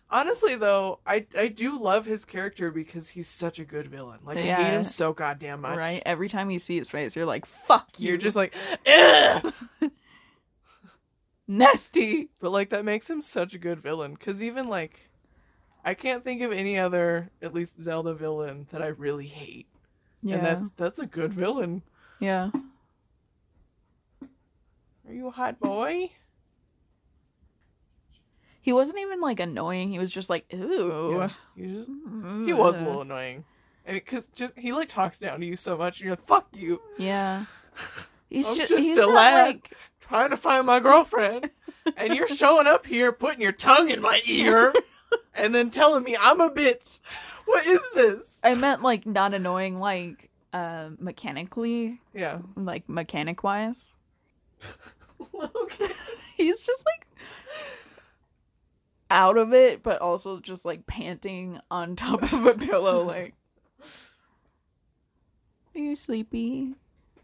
Honestly, though, I I do love his character because he's such a good villain. Like I hate him so goddamn much. Right? Every time you see his face, you're like, fuck you. You're just like, Ugh! Nasty. but like that makes him such a good villain. Because even like, I can't think of any other, at least Zelda villain that I really hate. Yeah. And that's that's a good villain. yeah. Are you a hot boy? He wasn't even like annoying. He was just like, ooh. Yeah. He just he mm. was a little annoying. I mean, cause just he like talks down to you so much, and you're like, "Fuck you!" Yeah. He's I'm just, just he's a not, lad. like Trying to find my girlfriend, and you're showing up here, putting your tongue in my ear, and then telling me I'm a bitch. What is this? I meant like not annoying like uh mechanically, Yeah. like mechanic wise. okay. He's just like out of it, but also just like panting on top of a pillow like Are you sleepy?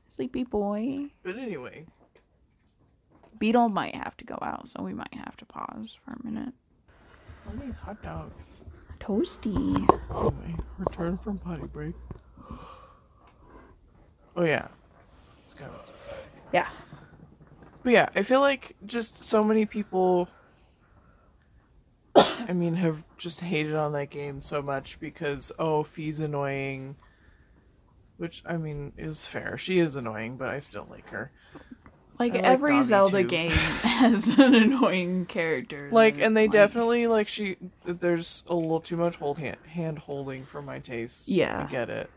Sleepy boy. But anyway, Beetle might have to go out, so we might have to pause for a minute. all these hot dogs. Toasty. Anyway, return from potty break. Oh yeah. Scouts. Yeah. But yeah, I feel like just so many people I mean have just hated on that game so much because oh Fi's annoying which I mean is fair. She is annoying, but I still like her. Like, like every Zelda too. game has an annoying character. Like and they like- definitely like she there's a little too much hold hand, hand holding for my taste. Yeah. I get it.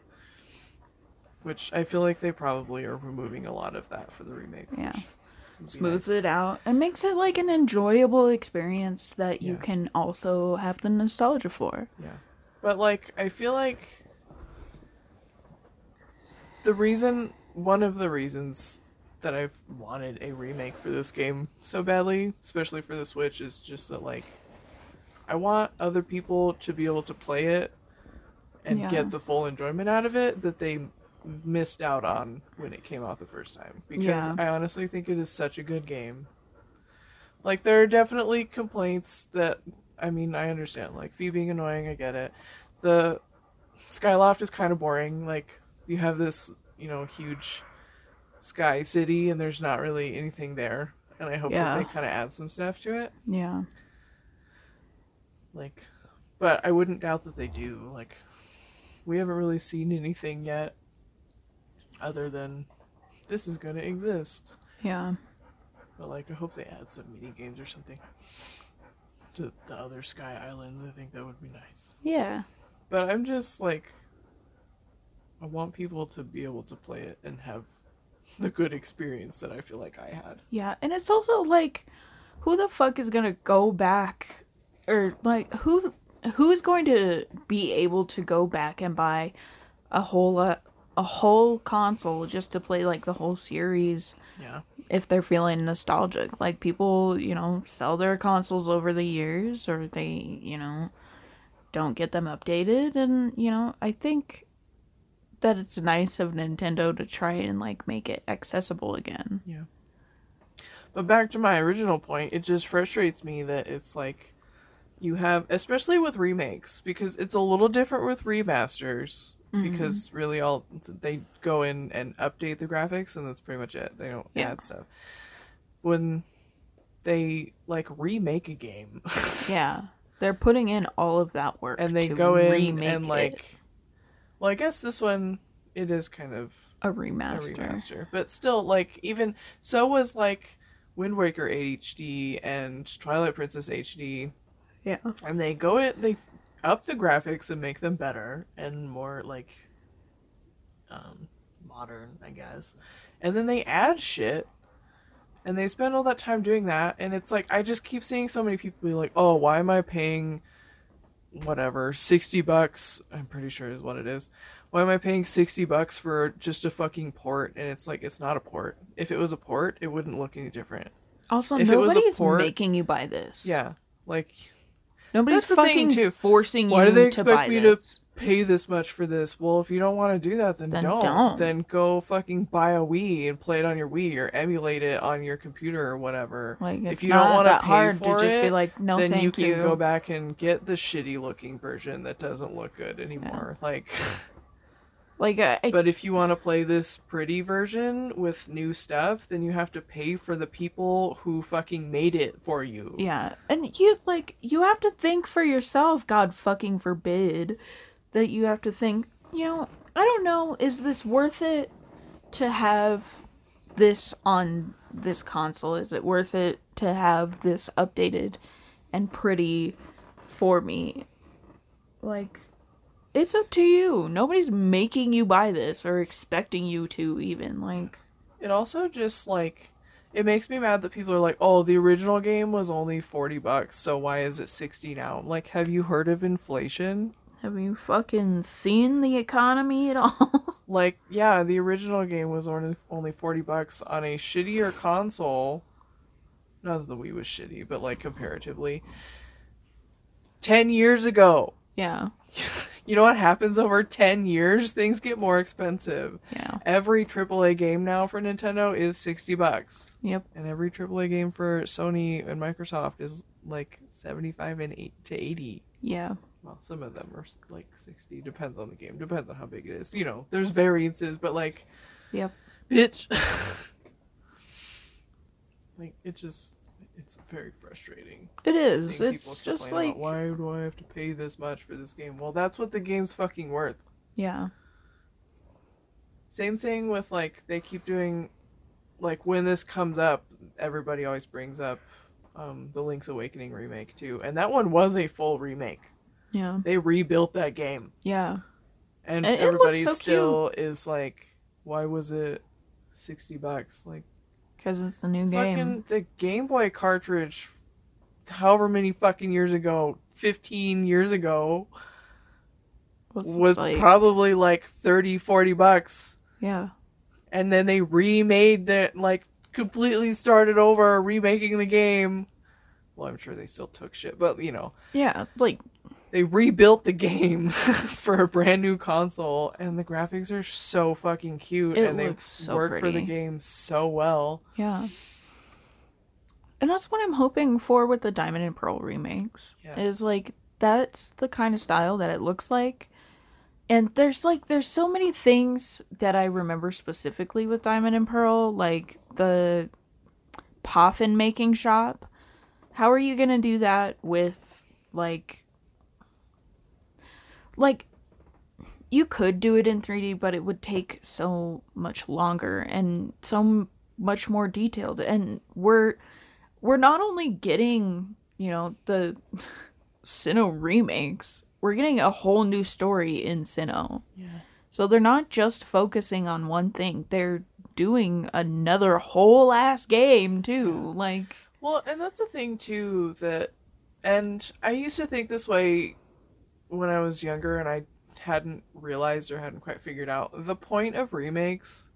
Which I feel like they probably are removing a lot of that for the remake. Yeah. smooths nice. it out and makes it like an enjoyable experience that you Yeah. can also have the nostalgia for. Yeah. But like I feel like the reason one of the reasons that I've wanted a remake for this game so badly, especially for the Switch, is just that like I want other people to be able to play it and Yeah. get the full enjoyment out of it that they missed out on when it came out the first time because Yeah. I honestly think it is such a good game. Like there are definitely complaints that I mean I understand like Fi being annoying I get it. The Skyloft is kind of boring like you have this you know huge sky city and there's not really anything there and I hope Yeah. that they kind of add some stuff to it Yeah. like but I wouldn't doubt that they do like we haven't really seen anything yet other than this is going to exist Yeah. but like I hope they add some mini games or something to the other sky islands I think that would be nice Yeah. but I'm just like I want people to be able to play it and have the good experience that I feel like I had Yeah. And it's also like who the fuck is going to go back or like who who is going to be able to go back and buy a whole uh, a whole console just to play like the whole series yeah if they're feeling nostalgic. Like people, you know, sell their consoles over the years or they, you know, don't get them updated and, you know, I think that it's nice of Nintendo to try and like make it accessible again. Yeah. But back to my original point, it just frustrates me that it's like you have especially with remakes because it's a little different with remasters mm-hmm. because really all they go in and update the graphics and that's pretty much it. They don't Yeah. add stuff. When they like remake a game Yeah. They're putting in all of that work and they to go in and it like well, I guess this one it is kind of a a remaster. remaster. But still, like even so was like Wind Waker HD and Twilight Princess HD, Yeah. and they go it they up the graphics and make them better and more like um modern, I guess. And then they add shit. And they spend all that time doing that, and it's like I just keep seeing so many people be like, "Oh, why am I paying whatever, 60 bucks, I'm pretty sure is what it is. Why am I paying 60 bucks for just a fucking port? And it's like, it's not a port. If it was a port, it wouldn't look any different. Also, If it was a nobody's port- making you buy this. Yeah. Like, Nobody's That's the thing, fucking too. forcing you why do they to buy expect me this. to pay this much for this. Well, if you don't want to do that, then, Then don't. don't. Then go fucking buy a Wii and play it on your Wii or emulate it on your computer or whatever. Like it's if you don't want to pay hard for to just it, be like, no, then thank you can you. go back and get the shitty looking version that doesn't look good anymore. Like, Like I, I but if you want to play this pretty version with new stuff, then you have to pay for the people who fucking made it for you. Yeah, and you like you have to think for yourself. God fucking forbid that you have to think. You know, I don't know. Is this worth it to have this on this console? Is it worth it to have this updated and pretty for me? Like, it's up to you. Nobody's making you buy this or expecting you to even like. It also just like it makes me mad that people are like, "Oh, the original game was only 40 bucks, so why is it 60 now?" Like, have you heard of inflation? Have you fucking seen the economy at all? Like, yeah, the original game was only only 40 bucks on a shittier console. Not that the Wii was shitty, but like comparatively 10 years ago. yeah, You know what happens over 10 years? Things get more expensive. yeah. Every AAA game now for Nintendo is 60 bucks. Yep. And every AAA game for Sony and Microsoft is like 75 and 8 to 80. Yeah. Well, some of them are like 60. Depends on the game. Depends on how big it is. You know, there's variances, but like, Yep. bitch. like, it just, it's very frustrating. It is. It's just like about, why do I have to pay this much for this game? Well, that's what the game's fucking worth. yeah. Same thing with like they keep doing like when this comes up, everybody always brings up um the Link's Awakening remake too. And that one was a full remake. Yeah. They rebuilt that game. Yeah. And, And everybody so still is like why was it 60 bucks? Like Because it's the new game. fucking the Game Boy cartridge however many fucking years ago, 15 years ago What's was like? probably like 30 40 bucks. yeah. and then they remade that like completely started over remaking the game well i'm sure they still took shit but you know Yeah. Like, they rebuilt the game for a brand new console and the graphics are so fucking cute It and they so work for the game so well yeah. And that's what I'm hoping for with the Diamond and Pearl remakes. Yeah. Is like, that's the kind of style that it looks like. And there's like, there's so many things that I remember specifically with Diamond and Pearl, like the Poffin making shop. How are you gonna do that with like like you could do it in 3D but it would take so much longer and so m- much more detailed and we're we're not only getting, you know, the Sinnoh remakes, we're getting a whole new story in Sinnoh. yeah So they're not just focusing on one thing. They're doing another whole ass game too. Like well and that's the thing too that and i used to think this way when i was younger and i hadn't realized or hadn't quite figured out the point of remakes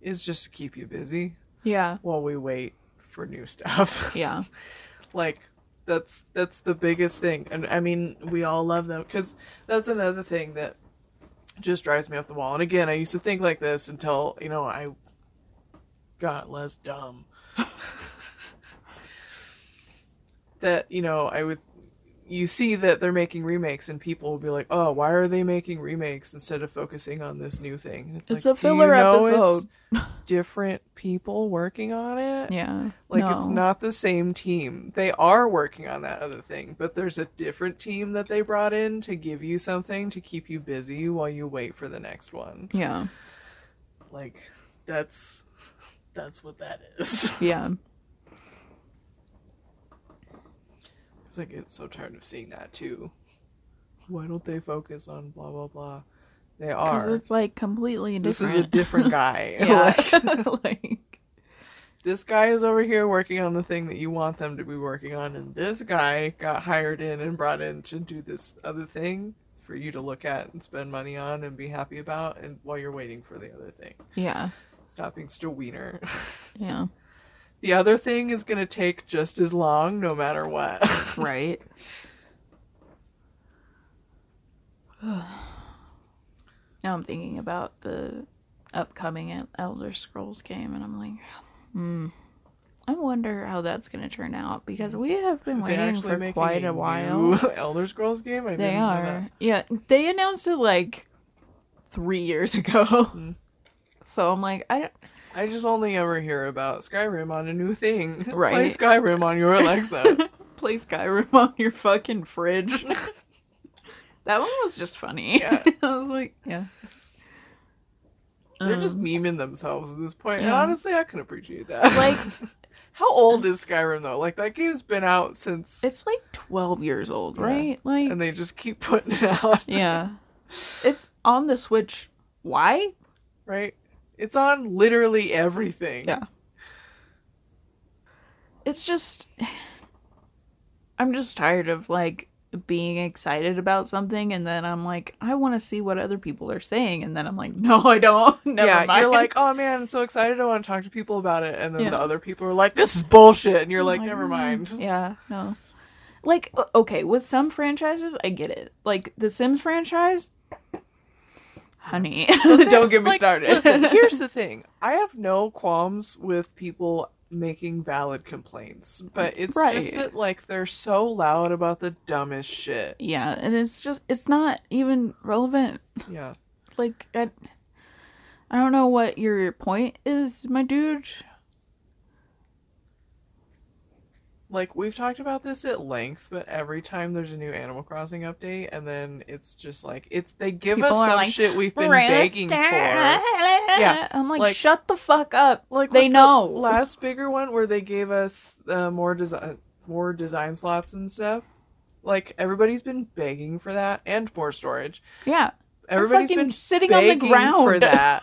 is just to keep you busy yeah. while we wait for new stuff. Yeah. like that's that's the biggest thing, and I mean we all love them because that's another thing that just drives me up the wall. And again, I used to think like this until you know I got less dumb. that you know I would you see that they're making remakes and people will be like oh why are they making remakes instead of focusing on this new thing and it's, It's like a "Do you filler know episode." it's different people working on it Yeah. like it's not the same team. They are working on that other thing, but there's a different team that they brought in to give you something to keep you busy while you wait for the next one. Yeah. Like that's that's what that is. Yeah. Cuz I get so tired of seeing that too. Why don't they focus on blah blah blah? They are. it's like completely This is a different guy. Like, like this guy is over here working on the thing that you want them to be working on, and this guy got hired in and brought in to do this other thing for you to look at and spend money on and be happy about, and while you're waiting for the other thing. yeah. Stop being still wiener. Yeah. The other thing is gonna take just as long, no matter what. Right. Now I'm thinking about the upcoming Elder Scrolls game, and I'm like, hmm. I wonder how that's going to turn out because we have been waiting for quite a, new while. Elder Scrolls game. I They are. Yeah, they announced it like three years ago. Hmm. So I'm like, I don't. I just only ever hear about Skyrim on a new thing. Right. Play. Skyrim on your Alexa. play Skyrim on your fucking fridge. that one was just funny. Yeah. I was like, yeah. They're just Um, memeing themselves at this point. And honestly, I can appreciate that. like how old is Skyrim though? Like that game's been out since, it's like 12 years old, Yeah. right? Like and they just keep putting it out. yeah. It's on the Switch. Why? right. It's on literally everything. Yeah. It's just I'm just tired of like being excited about something and then I'm like, I want to see what other people are saying and then I'm like, no, I don't. Never yeah, mind. you're like, oh man, I'm so excited. I want to talk to people about it, and then Yeah. the other people are like, this is bullshit, and you're I'm like, never "Mm, mind. Yeah, no. Like, okay, with some franchises, I get it. Like the Sims franchise, honey, don't get me Like, started. listen, here's the thing: I have no qualms with people making valid complaints, but it's just that like they're so loud about the dumbest shit. yeah, and it's just it's not even relevant. Yeah, Like, I, I don't know what your point is, my dude. Like we've talked about this at length, but every time there's a new Animal Crossing update, and then it's just like it's they give People us some like, shit we've been begging for. Yeah, I'm like, like- shut the fuck up. Like they know. the last bigger one where they gave us uh, more design more design slots and stuff. Like everybody's been begging for that and more storage. yeah, everybody's been sitting on the ground. for that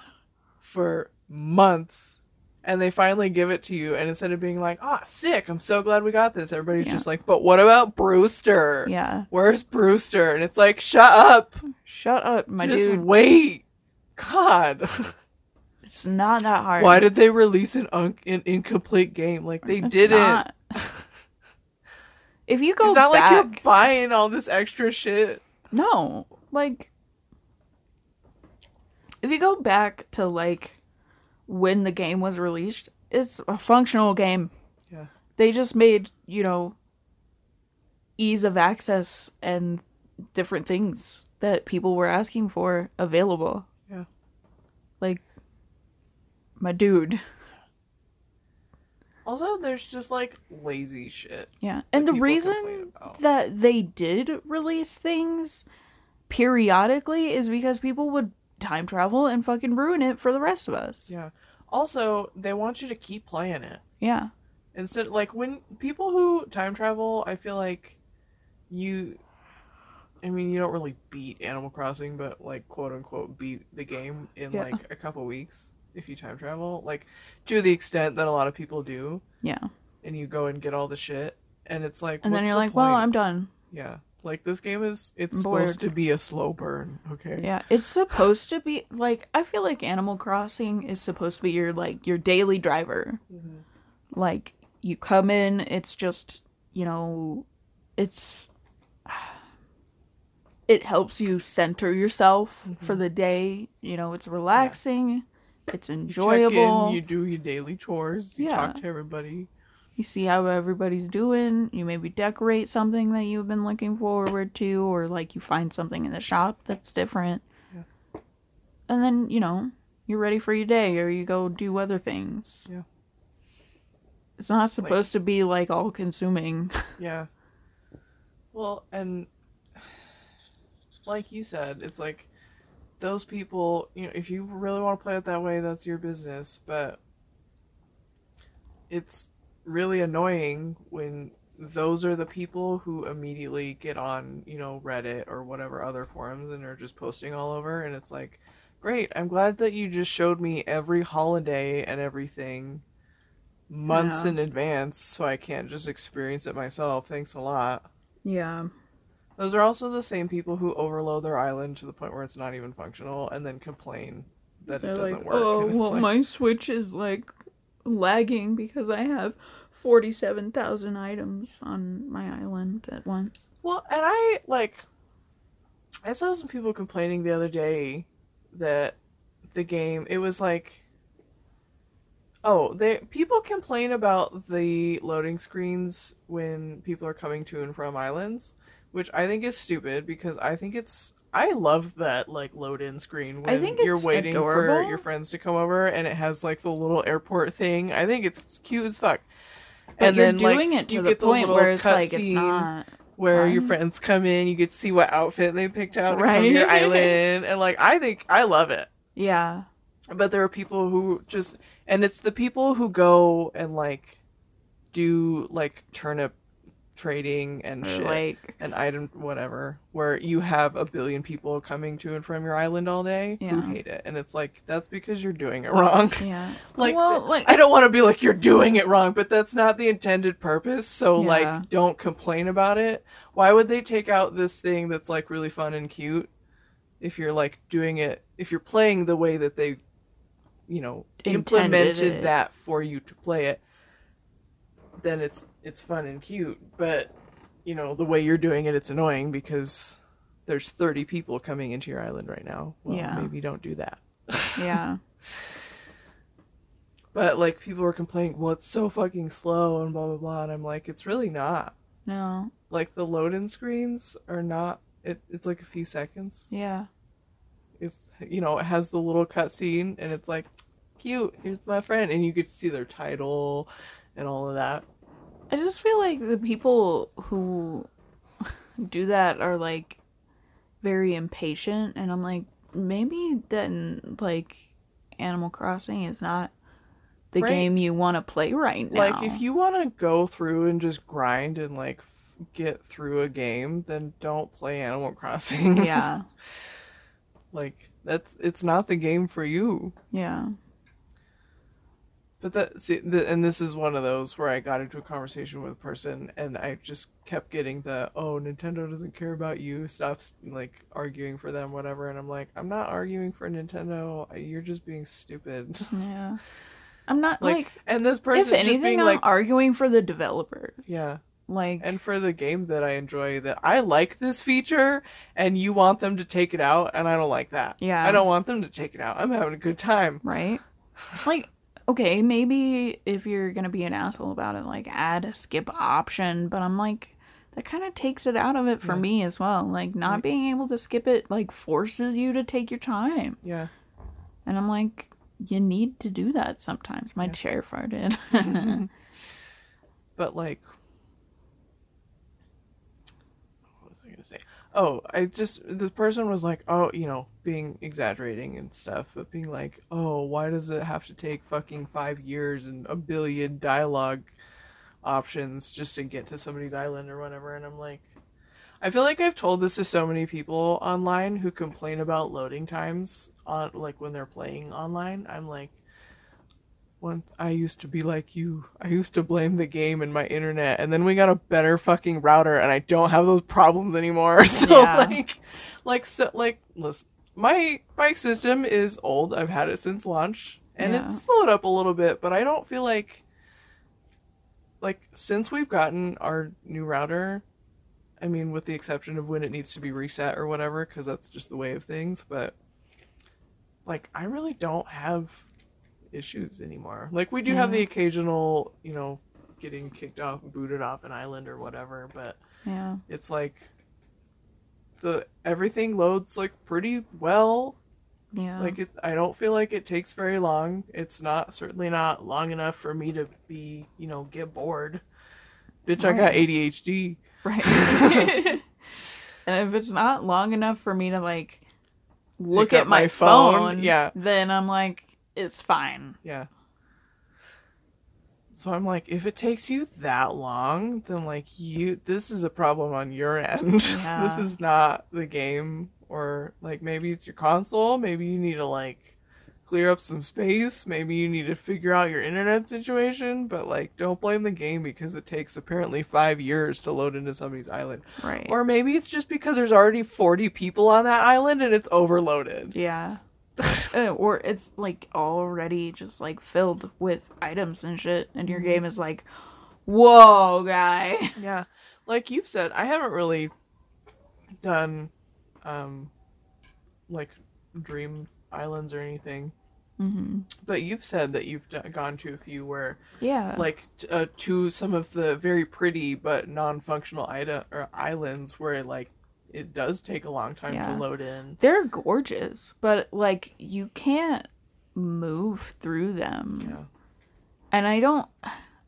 for months. And they finally give it to you, and instead of being like, "Ah, sick! I'm so glad we got this," everybody's Yeah. just like, "But what about Brewster? yeah. Where's Brewster?" And it's like, "Shut up! Shut up, my dude. just dude. wait." God, It's not that hard. why did they release an, un- an incomplete game? Like they It's didn't. not. if you go It's not back, like you're buying all this extra shit. no, like if you go back to like when the game was released, it's a functional game. Yeah. They just made, you know, ease of access and different things that people were asking for available. Yeah. Like my dude. Also, there's just like lazy shit. Yeah. And the reason that they did release things periodically is because people would time travel and fucking ruin it for the rest of us. Yeah. Also, they want you to keep playing it. Yeah. Instead, like when people who time travel, I feel like you. I mean, you don't really beat Animal Crossing, but like quote unquote beat the game in Yeah. like a couple weeks if you time travel, like to the extent that a lot of people do, Yeah. and you go and get all the shit, and it's like, And then you're the like, well. I'm done. yeah, like this game is it's I'm supposed to be a slow burn, okay? Yeah. It's supposed to be like I feel like Animal Crossing is supposed to be your like your daily driver. Mm-hmm. Like you come in, it's just, you know, it's it helps you center yourself for mm-hmm. the day. You know, it's relaxing. It's You check enjoyable. in, you do your daily chores, you Yeah. talk to everybody. You see how everybody's doing. You maybe decorate something that you've been looking forward to, or like you find something in the shop that's different. Yeah. And then, you know, you're ready for your day, or you go do other things. Yeah. It's not supposed to be like all consuming. Yeah. Well, and like you said, it's like those people, you know, if you really want to play it that way, that's your business, but it's really annoying when those are the people who immediately get on, you know, Reddit or whatever other forums and are just posting all over and it's like, "Great, I'm glad that you just showed me every holiday and everything months Yeah. in advance so I can't just experience it myself. Thanks a lot." Yeah. Those are also the same people who overload their island to the point where it's not even functional and then complain that They're it doesn't like, work. oh, well, like, my Switch is like lagging because I have 47,000 items on my island at once. well, and I like I saw some people complaining the other day that the game it was like Oh, they people complain about the loading screens when people are coming to and from islands, which I think is stupid because I think it's I love that like load in screen when I think you're waiting for your friends to come over and it has like the little airport thing. I think it's cute as fuck. But and you're then like doing it to you the get the point little where it's cut like scene not where your friends come in, you get to see what outfit they picked out Right. to your island, and like I think I love it. Yeah. But there are people who just, and it's the people who go and like do like turnip trading and Or shit, like and item whatever, where you have a billion people coming to and from your island all day who Yeah. hate it, and it's like that's because you're doing it wrong. yeah. Like, well, th- like I don't want to be like you're doing it wrong, but that's not the intended purpose. So Yeah. like, don't complain about it. Why would they take out this thing that's like really fun and cute if you're like doing it if you're playing the way that they, you know, Intended implemented it. that for you to play it? Then it's it's fun and cute, but you know the way you're doing it, it's annoying because there's 30 people coming into your island right now. Well, Yeah. maybe don't do that. yeah. But like people were complaining, well, it's so fucking slow and blah blah blah, and I'm like, it's really not. No. Like the load-in screens are not. It, it's like a few seconds. Yeah. It's you know it has the little cutscene and it's like, cute. Here's my friend, and you get to see their title, and all of that. I just feel like the people who do that are like very impatient and I'm like maybe then like Animal Crossing is not the Right. game you want to play right now. Like if you want to go through and just grind and like f- get through a game, then don't play Animal Crossing. Yeah. like that's it's not the game for you. Yeah. But that see, the, and this is one of those where I got into a conversation with a person, and I just kept getting the "oh, Nintendo doesn't care about you" stop like arguing for them, whatever. And I'm like, I'm not arguing for Nintendo. You're just being stupid. Yeah. I'm not like, like, and this person if just anything I'm like, arguing for the developers. yeah, Like and for the game that I enjoy, that I like this feature, and you want them to take it out, and I don't like that. Yeah. I don't want them to take it out. I'm having a good time. right? like, okay, maybe if you're gonna be an asshole about it, like add a skip option, but I'm like, that kind of takes it out of it for Yeah. me as well. Like, not Right. being able to skip it, like, forces you to take your time. Yeah. And I'm like, you need to do that sometimes. My Yeah. chair farted. but like what was i going to say oh i just this person was like oh you know being exaggerating and stuff but being like oh why does it have to take fucking five years and a billion dialogue options just to get to somebody's island or whatever? And i'm like i feel like i've told this to so many people online who complain about loading times on like when they're playing online. I'm like when I used to be like you. I used to blame the game and my internet, and then we got a better fucking router, and I don't have those problems anymore. So Yeah. like, like so like listen, my my system is old. I've had it since launch, and Yeah. it's slowed up a little bit, but I don't feel like like since we've gotten our new router. I mean, with the exception of when it needs to be reset or whatever, because that's just the way of things. But like, I really don't have issues anymore. Like we do have the occasional, you know, getting kicked off, booted off an island or whatever, but yeah. it's like the everything loads like pretty well. Yeah. Like it, I don't feel like it takes very long. It's not certainly not long enough for me to be, you know, get bored. Bitch, I got ADHD. Right. and if it's not long enough for me to like look Pick at my, my phone, phone, yeah. then I'm like, it's fine. Yeah. So I'm like, if it takes you that long, then like you, this is a problem on your end. this is not the game, or like maybe it's your console. Maybe you need to like clear up some space. Maybe you need to figure out your internet situation. But like, don't blame the game because it takes apparently five years to load into somebody's island. Right. Or maybe it's just because there's already 40 people on that island and it's overloaded. yeah. Or it's like already just like filled with items and shit, and your game is like, whoa, guy. Yeah. Like you've said, I haven't really done um, like dream islands or anything. Mm-hmm. But you've said that you've d- gone to a few where, Yeah. like, t- uh, to some of the very pretty but non-functional ida- or islands where like it does take a long time Yeah. to load in. they're gorgeous, but like you can't move through them. Yeah. And I don't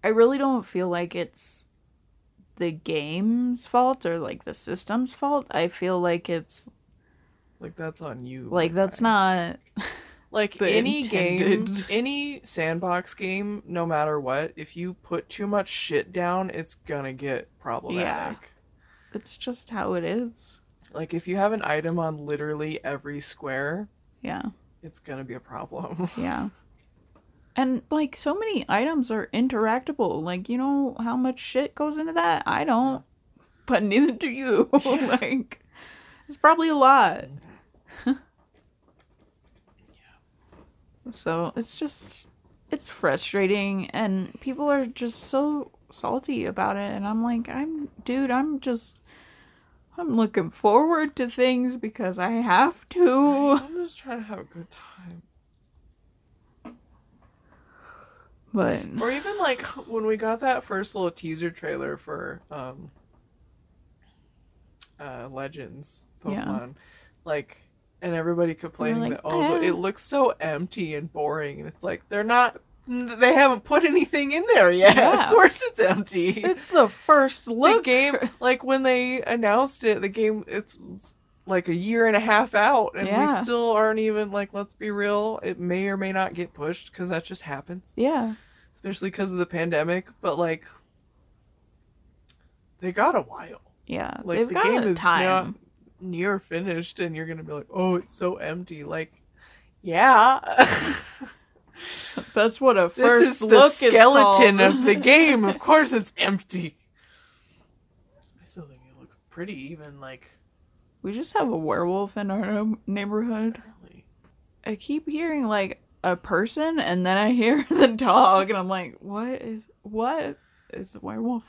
I really don't feel like it's the game's fault or like the system's fault. I feel like it's Like that's on you. like that's not like any game, intended- any sandbox game, no matter what. If you put too much shit down, it's gonna get problematic. It's just how it is. Like if you have an item on literally every square, Yeah. it's gonna be a problem. Yeah. And like so many items are interactable. Like you know how much shit goes into that? I don't. But neither do you. like it's probably a lot. Yeah. So it's just it's frustrating and people are just so salty about it and I'm like, I'm dude, I'm just I'm looking forward to things because I have to. I'm just trying to have a good time. But Or even like when we got that first little teaser trailer for um uh Legends Yeah. Pokemon. Like and everybody complaining like, that oh "Eh." it looks so empty and boring and it's like they're not they haven't put anything in there yet. Yeah. Of course it's empty. it's the first the game like when they announced it, the game it's like a year and a half out and Yeah. we still aren't even like let's be real, it may or may not get pushed cuz that just happens Yeah. especially because of the pandemic. But like, they got a while. Yeah, Like the game is not near finished, and you're gonna be like, "Oh, it's so empty." Like, yeah, That's what a this first is the look skeleton is called. of the game. Of course, it's empty. I still think it looks pretty, even like we just have a werewolf in our neighborhood. really. I keep hearing like a person, and then I hear the dog, and I'm like, "What is what is a werewolf?"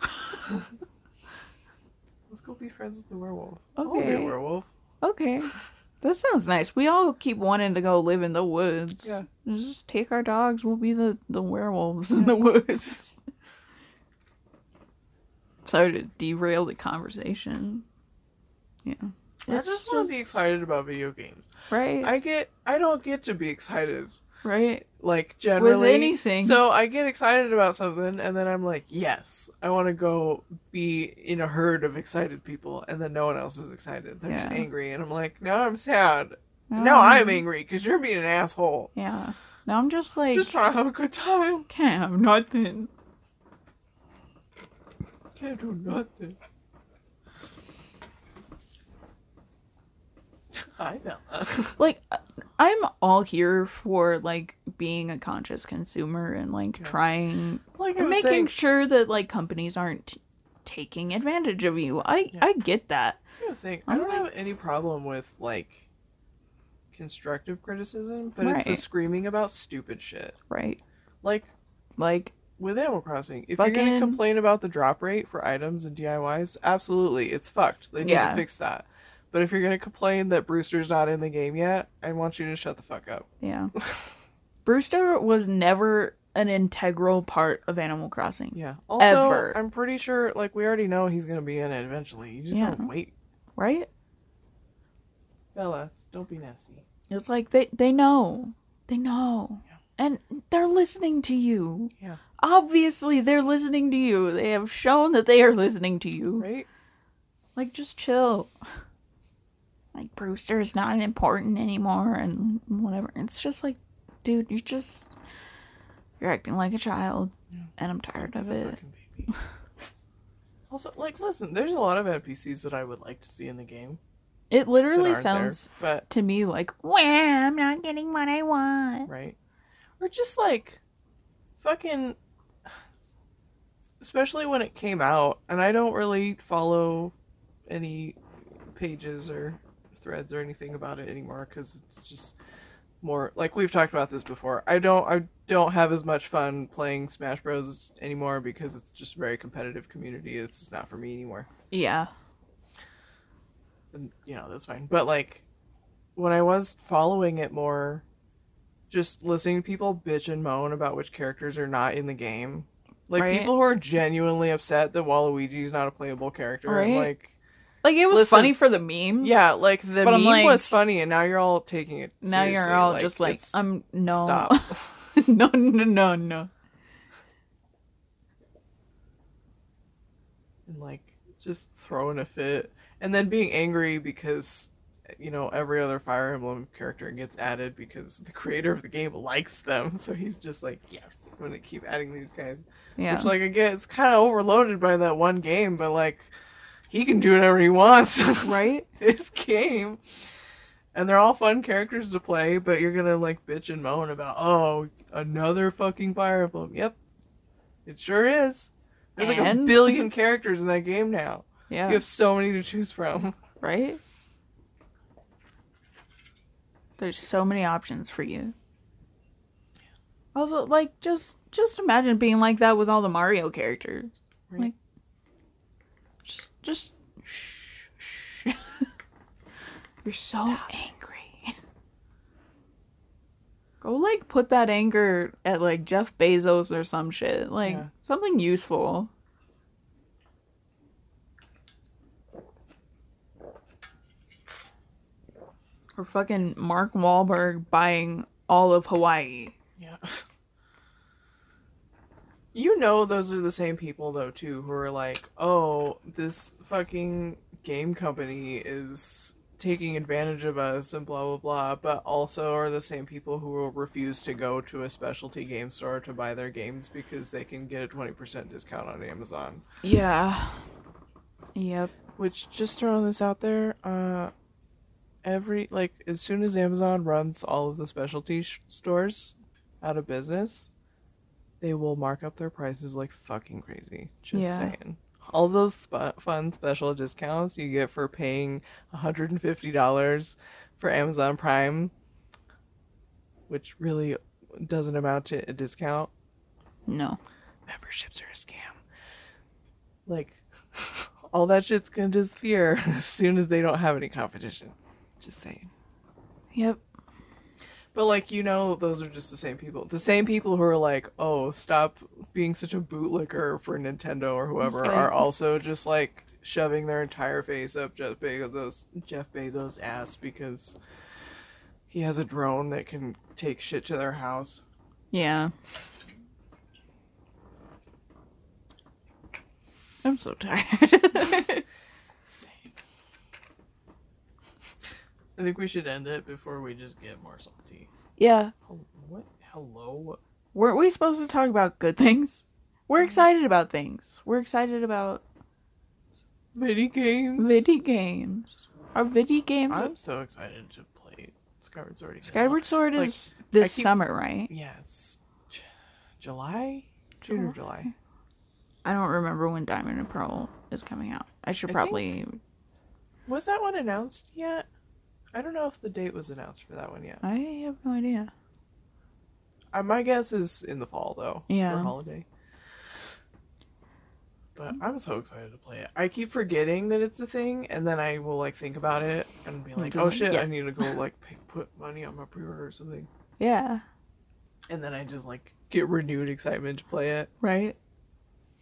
Let's go be friends with the werewolf. I'll be a Okay. werewolf. Okay, that sounds nice. We all keep wanting to go live in the woods. Yeah. just take our dogs. We'll be the the werewolves in the woods. Sorry to derail the conversation. Yeah. I It's just want to be excited about video games. right. I get. I don't get to be excited. Right. like generally With anything. So I get excited about something and then I'm like, yes, I want to go be in a herd of excited people and then no one else is excited. They're just angry and I'm like, now I'm sad. Um, Now I'm angry because you're being an asshole. Yeah. Now I'm just like Just trying to have a good time. can't have nothing. Can't do nothing. I know. Like I'm all here for like being a conscious consumer and like Yeah. trying like I making saying, sure that like companies aren't taking advantage of you. I Yeah. I get that. I was saying, I'm I don't like- have any problem with like constructive criticism, but it's the screaming about stupid shit. Right. Like Like with Animal Crossing, if you're gonna complain about the drop rate for items and DIYs, absolutely, it's fucked. They need Yeah. to fix that. But if you're gonna complain that Brewster's not in the game yet, I want you to shut the fuck up. yeah. Brewster was never an integral part of Animal Crossing. Yeah. Also, Ever. I'm pretty sure, like, we already know he's gonna be in it eventually. You just Yeah. gotta wait. Right? Bella, don't be nasty. It's like they they know. They know. And they're listening to you. Yeah. Obviously they're listening to you. They have shown that they are listening to you. Right? Like just chill. Like Brewster is not important anymore and whatever. It's just like, dude, you're just you're acting like a child and I'm tired of it. also, like, listen, there's a lot of NPCs that I would like to see in the game. It literally sounds there, but to me like, well, I'm not getting what I want. right? Or just like fucking especially when it came out and I don't really follow any pages or threads or anything about it anymore cuz it's just more like we've talked about this before. I don't I don't have as much fun playing Smash Bros anymore because it's just a very competitive community. It's just not for me anymore. Yeah. then, you know, that's fine. But like when I was following it more, just listening to people bitch and moan about which characters are not in the game. Like Right. people who are genuinely upset that Waluigi's not a playable character. Right. Like Like it was Listen, funny for the memes. yeah, like the meme like- was funny and now you're all taking it Now you're all just like, I'm um, no, stop. no, no, no, no. and like just throwing a fit and then being angry because you know every other fire emblem character gets added because the creator of the game likes them so he's just like yes i'm gonna keep adding these guys Yeah, which like again it's kind of overloaded by that one game but like he can do whatever he wants right? it's his game and they're all fun characters to play but you're gonna like bitch and moan about oh another fucking fire emblem yep it sure is there's like a billion characters in that game now Yeah, you have so many to choose from right. There's so many options for you. Also, like just just imagine being like that with all the Mario characters. Right. Like, just shh, shh. You're so angry. Go like put that anger at like Jeff Bezos or some shit. Like Yeah. something useful. Or fucking Mark Wahlberg buying all of Hawaii. yeah you know those are the same people though too who are like oh this fucking game company is taking advantage of us and blah blah blah but also are the same people who will refuse to go to a specialty game store to buy their games because they can get a 20% discount on amazon Yeah. Yep. Which just throwing this out there, uh, every like as soon as Amazon runs all of the specialty sh- stores out of business, they will mark up their prices like fucking crazy. Just Yeah. saying. All those sp- fun special discounts you get for paying $150 for Amazon Prime, which really doesn't amount to a discount. No. Memberships are a scam. Like, all that shit's gonna disappear as soon as they don't have any competition. Just saying. Yep. But like you know, those are just the same people. The same people who are like, "Oh, stop being such a bootlicker for Nintendo or whoever," are also just like shoving their entire face up Jeff Bezos Jeff Bezos' ass because he has a drone that can take shit to their house. Yeah. I'm so tired. I think we should end it before we just get more salty. yeah. What? Hello? Weren't we supposed to talk about good things? We're mm-hmm. excited about things. We're excited about Video games? video games. Our video games. I'm so excited to play Skyward Sword again. Skyward Sword Like, is this keep- summer, right? Yeah, it's J- July? June or July? I don't remember when Diamond and Pearl is coming out. I should I probably. Was that one announced yet? I don't know if the date was announced for that one yet. I have no idea. Uh, my guess is in the fall, though. Yeah. For holiday. But I'm so excited to play it. I keep forgetting that it's a thing, and then I will like think about it and be like, "Oh shit, I need to go like pay, put money on my pre-order or something." Yeah. And then I just like get renewed excitement to play it. Right.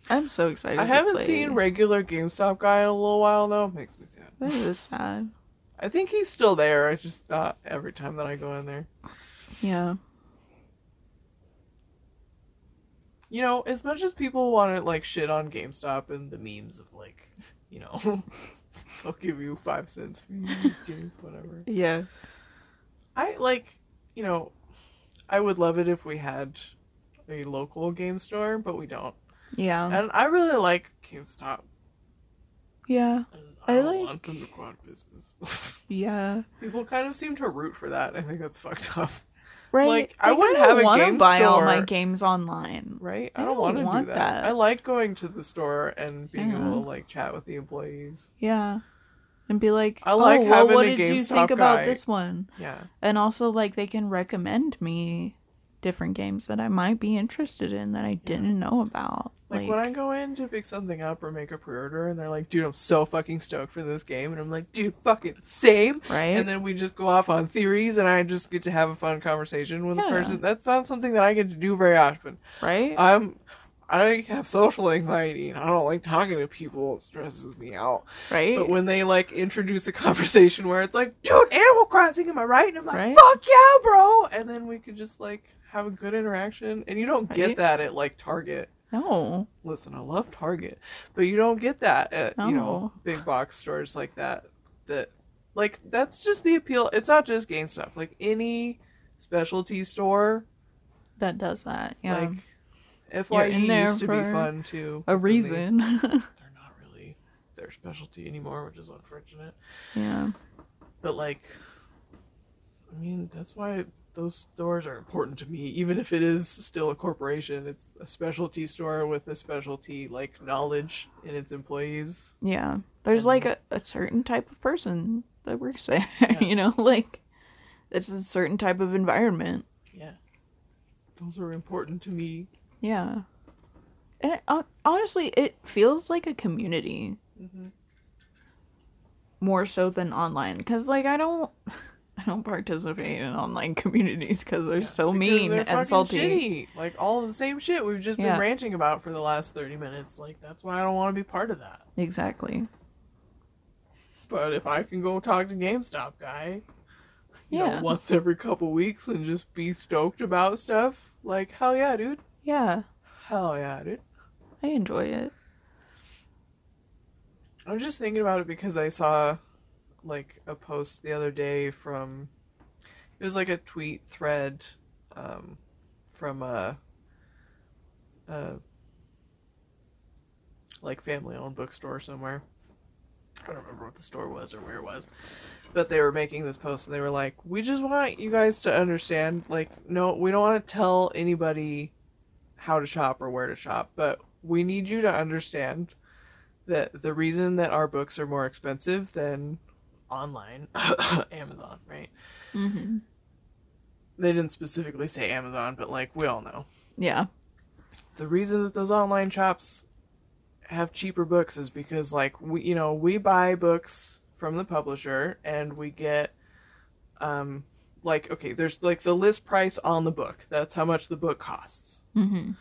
I'm so excited. I haven't play. seen regular GameStop guy in a little while though. Makes me sad. That is sad. I think he's still there. I just not every time that I go in there. Yeah. You know, as much as people want to like shit on GameStop and the memes of like, you know, I'll give you five cents for used games, whatever. Yeah. I like, you know, I would love it if we had a local game store, but we don't. Yeah. And I really like GameStop. Yeah. And I I, don't like- want them to go out of business. Yeah. People kind of seem to root for that. I think that's fucked up. Right. Like, I Like, wouldn't have a game buy all my games online. Right? I I don't, don't want to do that. that. I like going to the store and being Yeah. able to like chat with the employees. Yeah. And be like, I like oh, well, what did you think about guy. this one? Yeah. And also, like, they can recommend me different games that I might be interested in that I didn't know about. Like, when I go in to pick something up or make a pre-order, and they're like, "Dude, I'm so fucking stoked for this game," and I'm like, "Dude, fucking same." right? And then we just go off on theories, and I just get to have a fun conversation with Yeah. a person. That's not something that I get to do very often. right? I'm, I have social anxiety, and I don't like talking to people. It stresses me out. right? But when they like introduce a conversation where it's like, "Dude, Animal Crossing, am I right?" and I'm like, Right. "Fuck yeah, bro!" And then we could just like have a good interaction, and you don't Right. get that at like Target no. listen, I love Target, but you don't get that at you know big box stores like that. That like that's just the appeal. It's not just game stuff. Like any specialty store, That does that. Yeah. like FYE used to be fun too. a and they- reason. They're not really their specialty anymore, which is unfortunate. yeah. But like, I mean, that's why those stores are important to me. Even if it is still a corporation, it's a specialty store with a specialty like knowledge in its employees. Yeah. There's like a, a certain type of person that works there, you know, like it's a certain type of environment. Yeah. Those are important to me. Yeah. And it, honestly, it feels like a community. Mm-hmm. More so than online cuz like I don't I don't participate in online communities cuz they're so Because mean they're and salty. shitty. Like all of the same shit we've just been Yeah. ranting about for the last 30 minutes. Like that's why I don't want to be part of that. Exactly. But if I can go talk to GameStop guy, you Yeah. know, once every couple weeks and just be stoked about stuff, like hell yeah, dude. Yeah. Hell yeah, dude. I enjoy it. I was just thinking about it because I saw like a post the other day from it was like a tweet thread um, from a, a like family owned bookstore somewhere. I don't remember what the store was or where it was. But they were making this post and they were like, We just want you guys to understand, like, no, we don't want to tell anybody how to shop or where to shop, but we need you to understand that the reason that our books are more expensive than online Amazon, right? Mm-hmm. They didn't specifically say Amazon, but like we all know. Yeah. The reason that those online shops have cheaper books is because like we you know, we buy books from the publisher and we get um like okay, there's like the list price on the book. That's how much the book costs. Mm-hmm.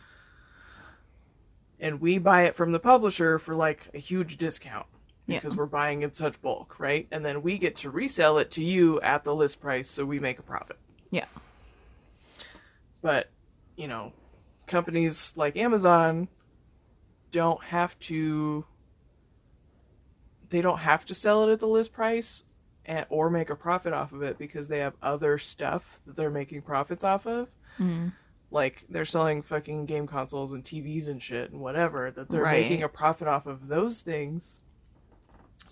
and we buy it from the publisher for like a huge discount Yeah. because we're buying in such bulk, right? And then we get to resell it to you at the list price so we make a profit. Yeah. But, you know, companies like Amazon don't have to they don't have to sell it at the list price and, or make a profit off of it because they have other stuff that they're making profits off of. Mm. like they're selling fucking game consoles and TVs and shit and whatever that they're Right. making a profit off of those things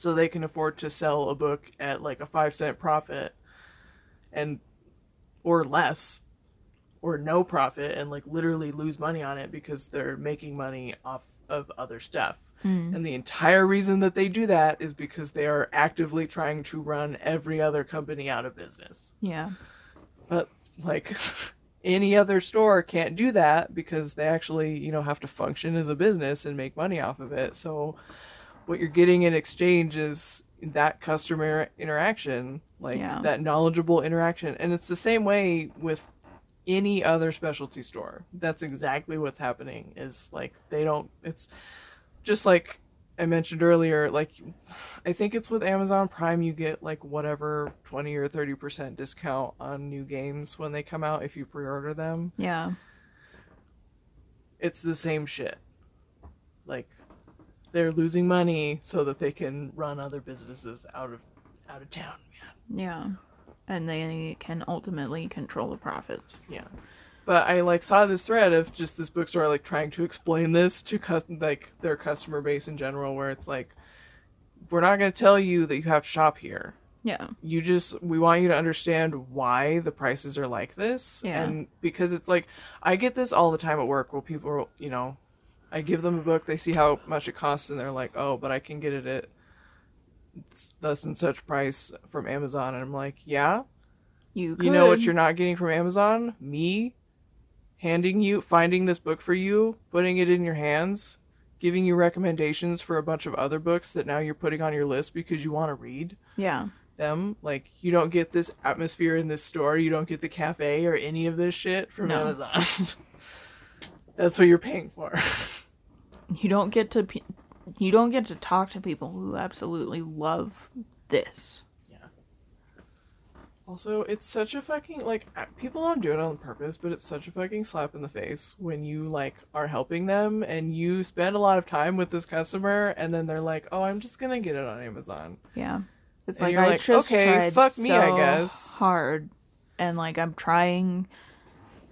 so they can afford to sell a book at like a 5 cent profit and or less or no profit and like literally lose money on it because they're making money off of other stuff. Hmm. And the entire reason that they do that is because they are actively trying to run every other company out of business. Yeah. But like any other store can't do that because they actually, you know, have to function as a business and make money off of it. So what you're getting in exchange is that customer interaction, like Yeah. that knowledgeable interaction. And it's the same way with any other specialty store. That's exactly what's happening is like they don't it's just like I mentioned earlier, like I think it's with Amazon Prime you get like whatever 20 or 30% discount on new games when they come out if you pre-order them. Yeah. It's the same shit. Like they're losing money so that they can run other businesses out of out of town, man. Yeah. And they can ultimately control the profits. Yeah. But I like saw this thread of just this bookstore like trying to explain this to cus- like their customer base in general where it's like we're not going to tell you that you have to shop here. Yeah. You just we want you to understand why the prices are like this Yeah. and because it's like I get this all the time at work where people you know, I give them a book, they see how much it costs and they're like, "Oh, but I can get it at thus and such price from Amazon." And I'm like, "Yeah, You could. you know what you're not getting from Amazon? Me handing you finding this book for you, putting it in your hands, giving you recommendations for a bunch of other books that now you're putting on your list because you want to read Yeah. them. Like you don't get this atmosphere in this store, you don't get the cafe or any of this shit from No. Amazon. That's what you're paying for. You don't get to pe- you don't get to talk to people who absolutely love this. Yeah. Also, it's such a fucking like people don't do it on purpose, but it's such a fucking slap in the face when you like are helping them and you spend a lot of time with this customer and then they're like, "Oh, I'm just going to get it on Amazon." Yeah. It's And like I like, just "Okay, tried fuck me, I so guess." hard and like I'm trying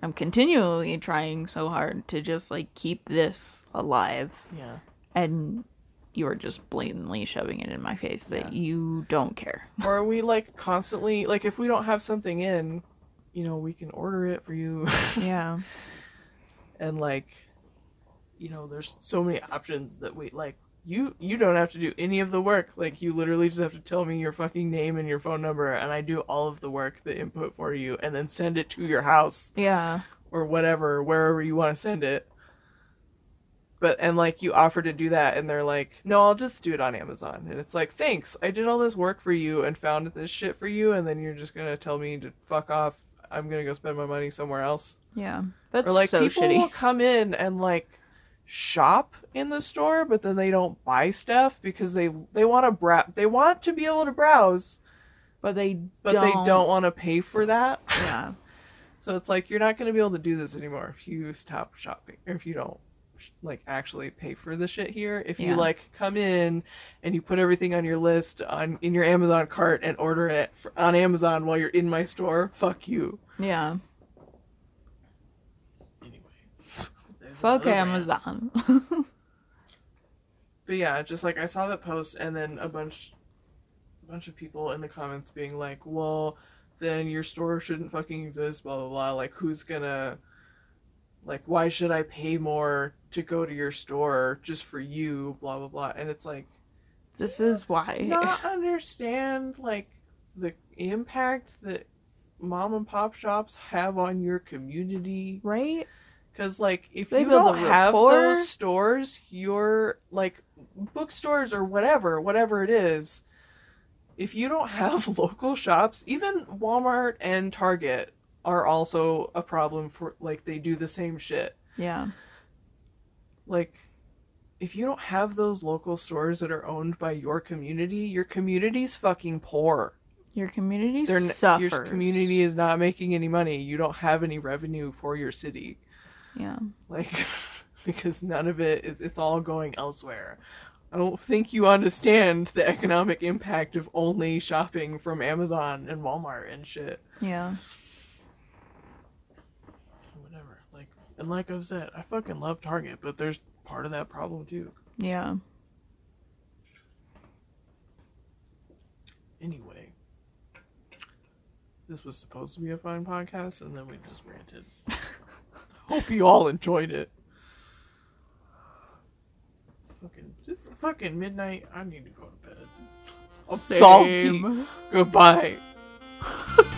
I'm continually trying so hard to just like keep this alive Yeah. and you are just blatantly shoving it in my face that you don't care. Or are we like constantly like if we don't have something in, you know, we can order it for you Yeah. and like you know, there's so many options that we like you you don't have to do any of the work. Like you literally just have to tell me your fucking name and your phone number and I do all of the work, the input for you and then send it to your house Yeah. or whatever, wherever you want to send it. But and like you offer to do that and they're like, "No, I'll just do it on Amazon." And it's like, "Thanks. I did all this work for you and found this shit for you and then you're just going to tell me to fuck off. I'm going to go spend my money somewhere else." Yeah. That's or like so people shitty. will come in and like shop in the store but then they don't buy stuff because they they want to brow they want to be able to browse But they but don't, they don't. want to pay for that. Yeah. so it's like you're not going to be able to do this anymore if you stop shopping or if you don't like actually pay for the shit here. If you like come in and you put everything on your list on in your amazon cart and order it for, on amazon while you're in my store fuck you. Yeah. anyway Fuck Another. Amazon. But yeah, just like I saw that post and then a bunch a bunch of people in the comments being like, Well, then your store shouldn't fucking exist, blah blah blah. Like who's gonna like why should I pay more to go to your store just for you, blah blah blah. And it's like this is why. not understand like the impact that mom and pop shops have on your community right? Because, like, if They you don't have those stores, your like bookstores or whatever, whatever it is, if you don't have local shops, even Walmart and Target are also a problem for like they do the same shit. Yeah. Like, if you don't have those local stores that are owned by your community, your community's fucking poor. Your community They're suffers. your community is not making any money. You don't have any revenue for your city. Yeah. like because none of it it- it's all going elsewhere i don't think you understand the economic impact of only shopping from amazon and walmart and shit Yeah. whatever like and like i've said i fucking love target but there's part of that problem too Yeah. anyway this was supposed to be a fun podcast and then we just ranted Hope you all enjoyed it. It's fucking, it's fucking midnight. I need to go to bed. Same. Salty. Goodbye.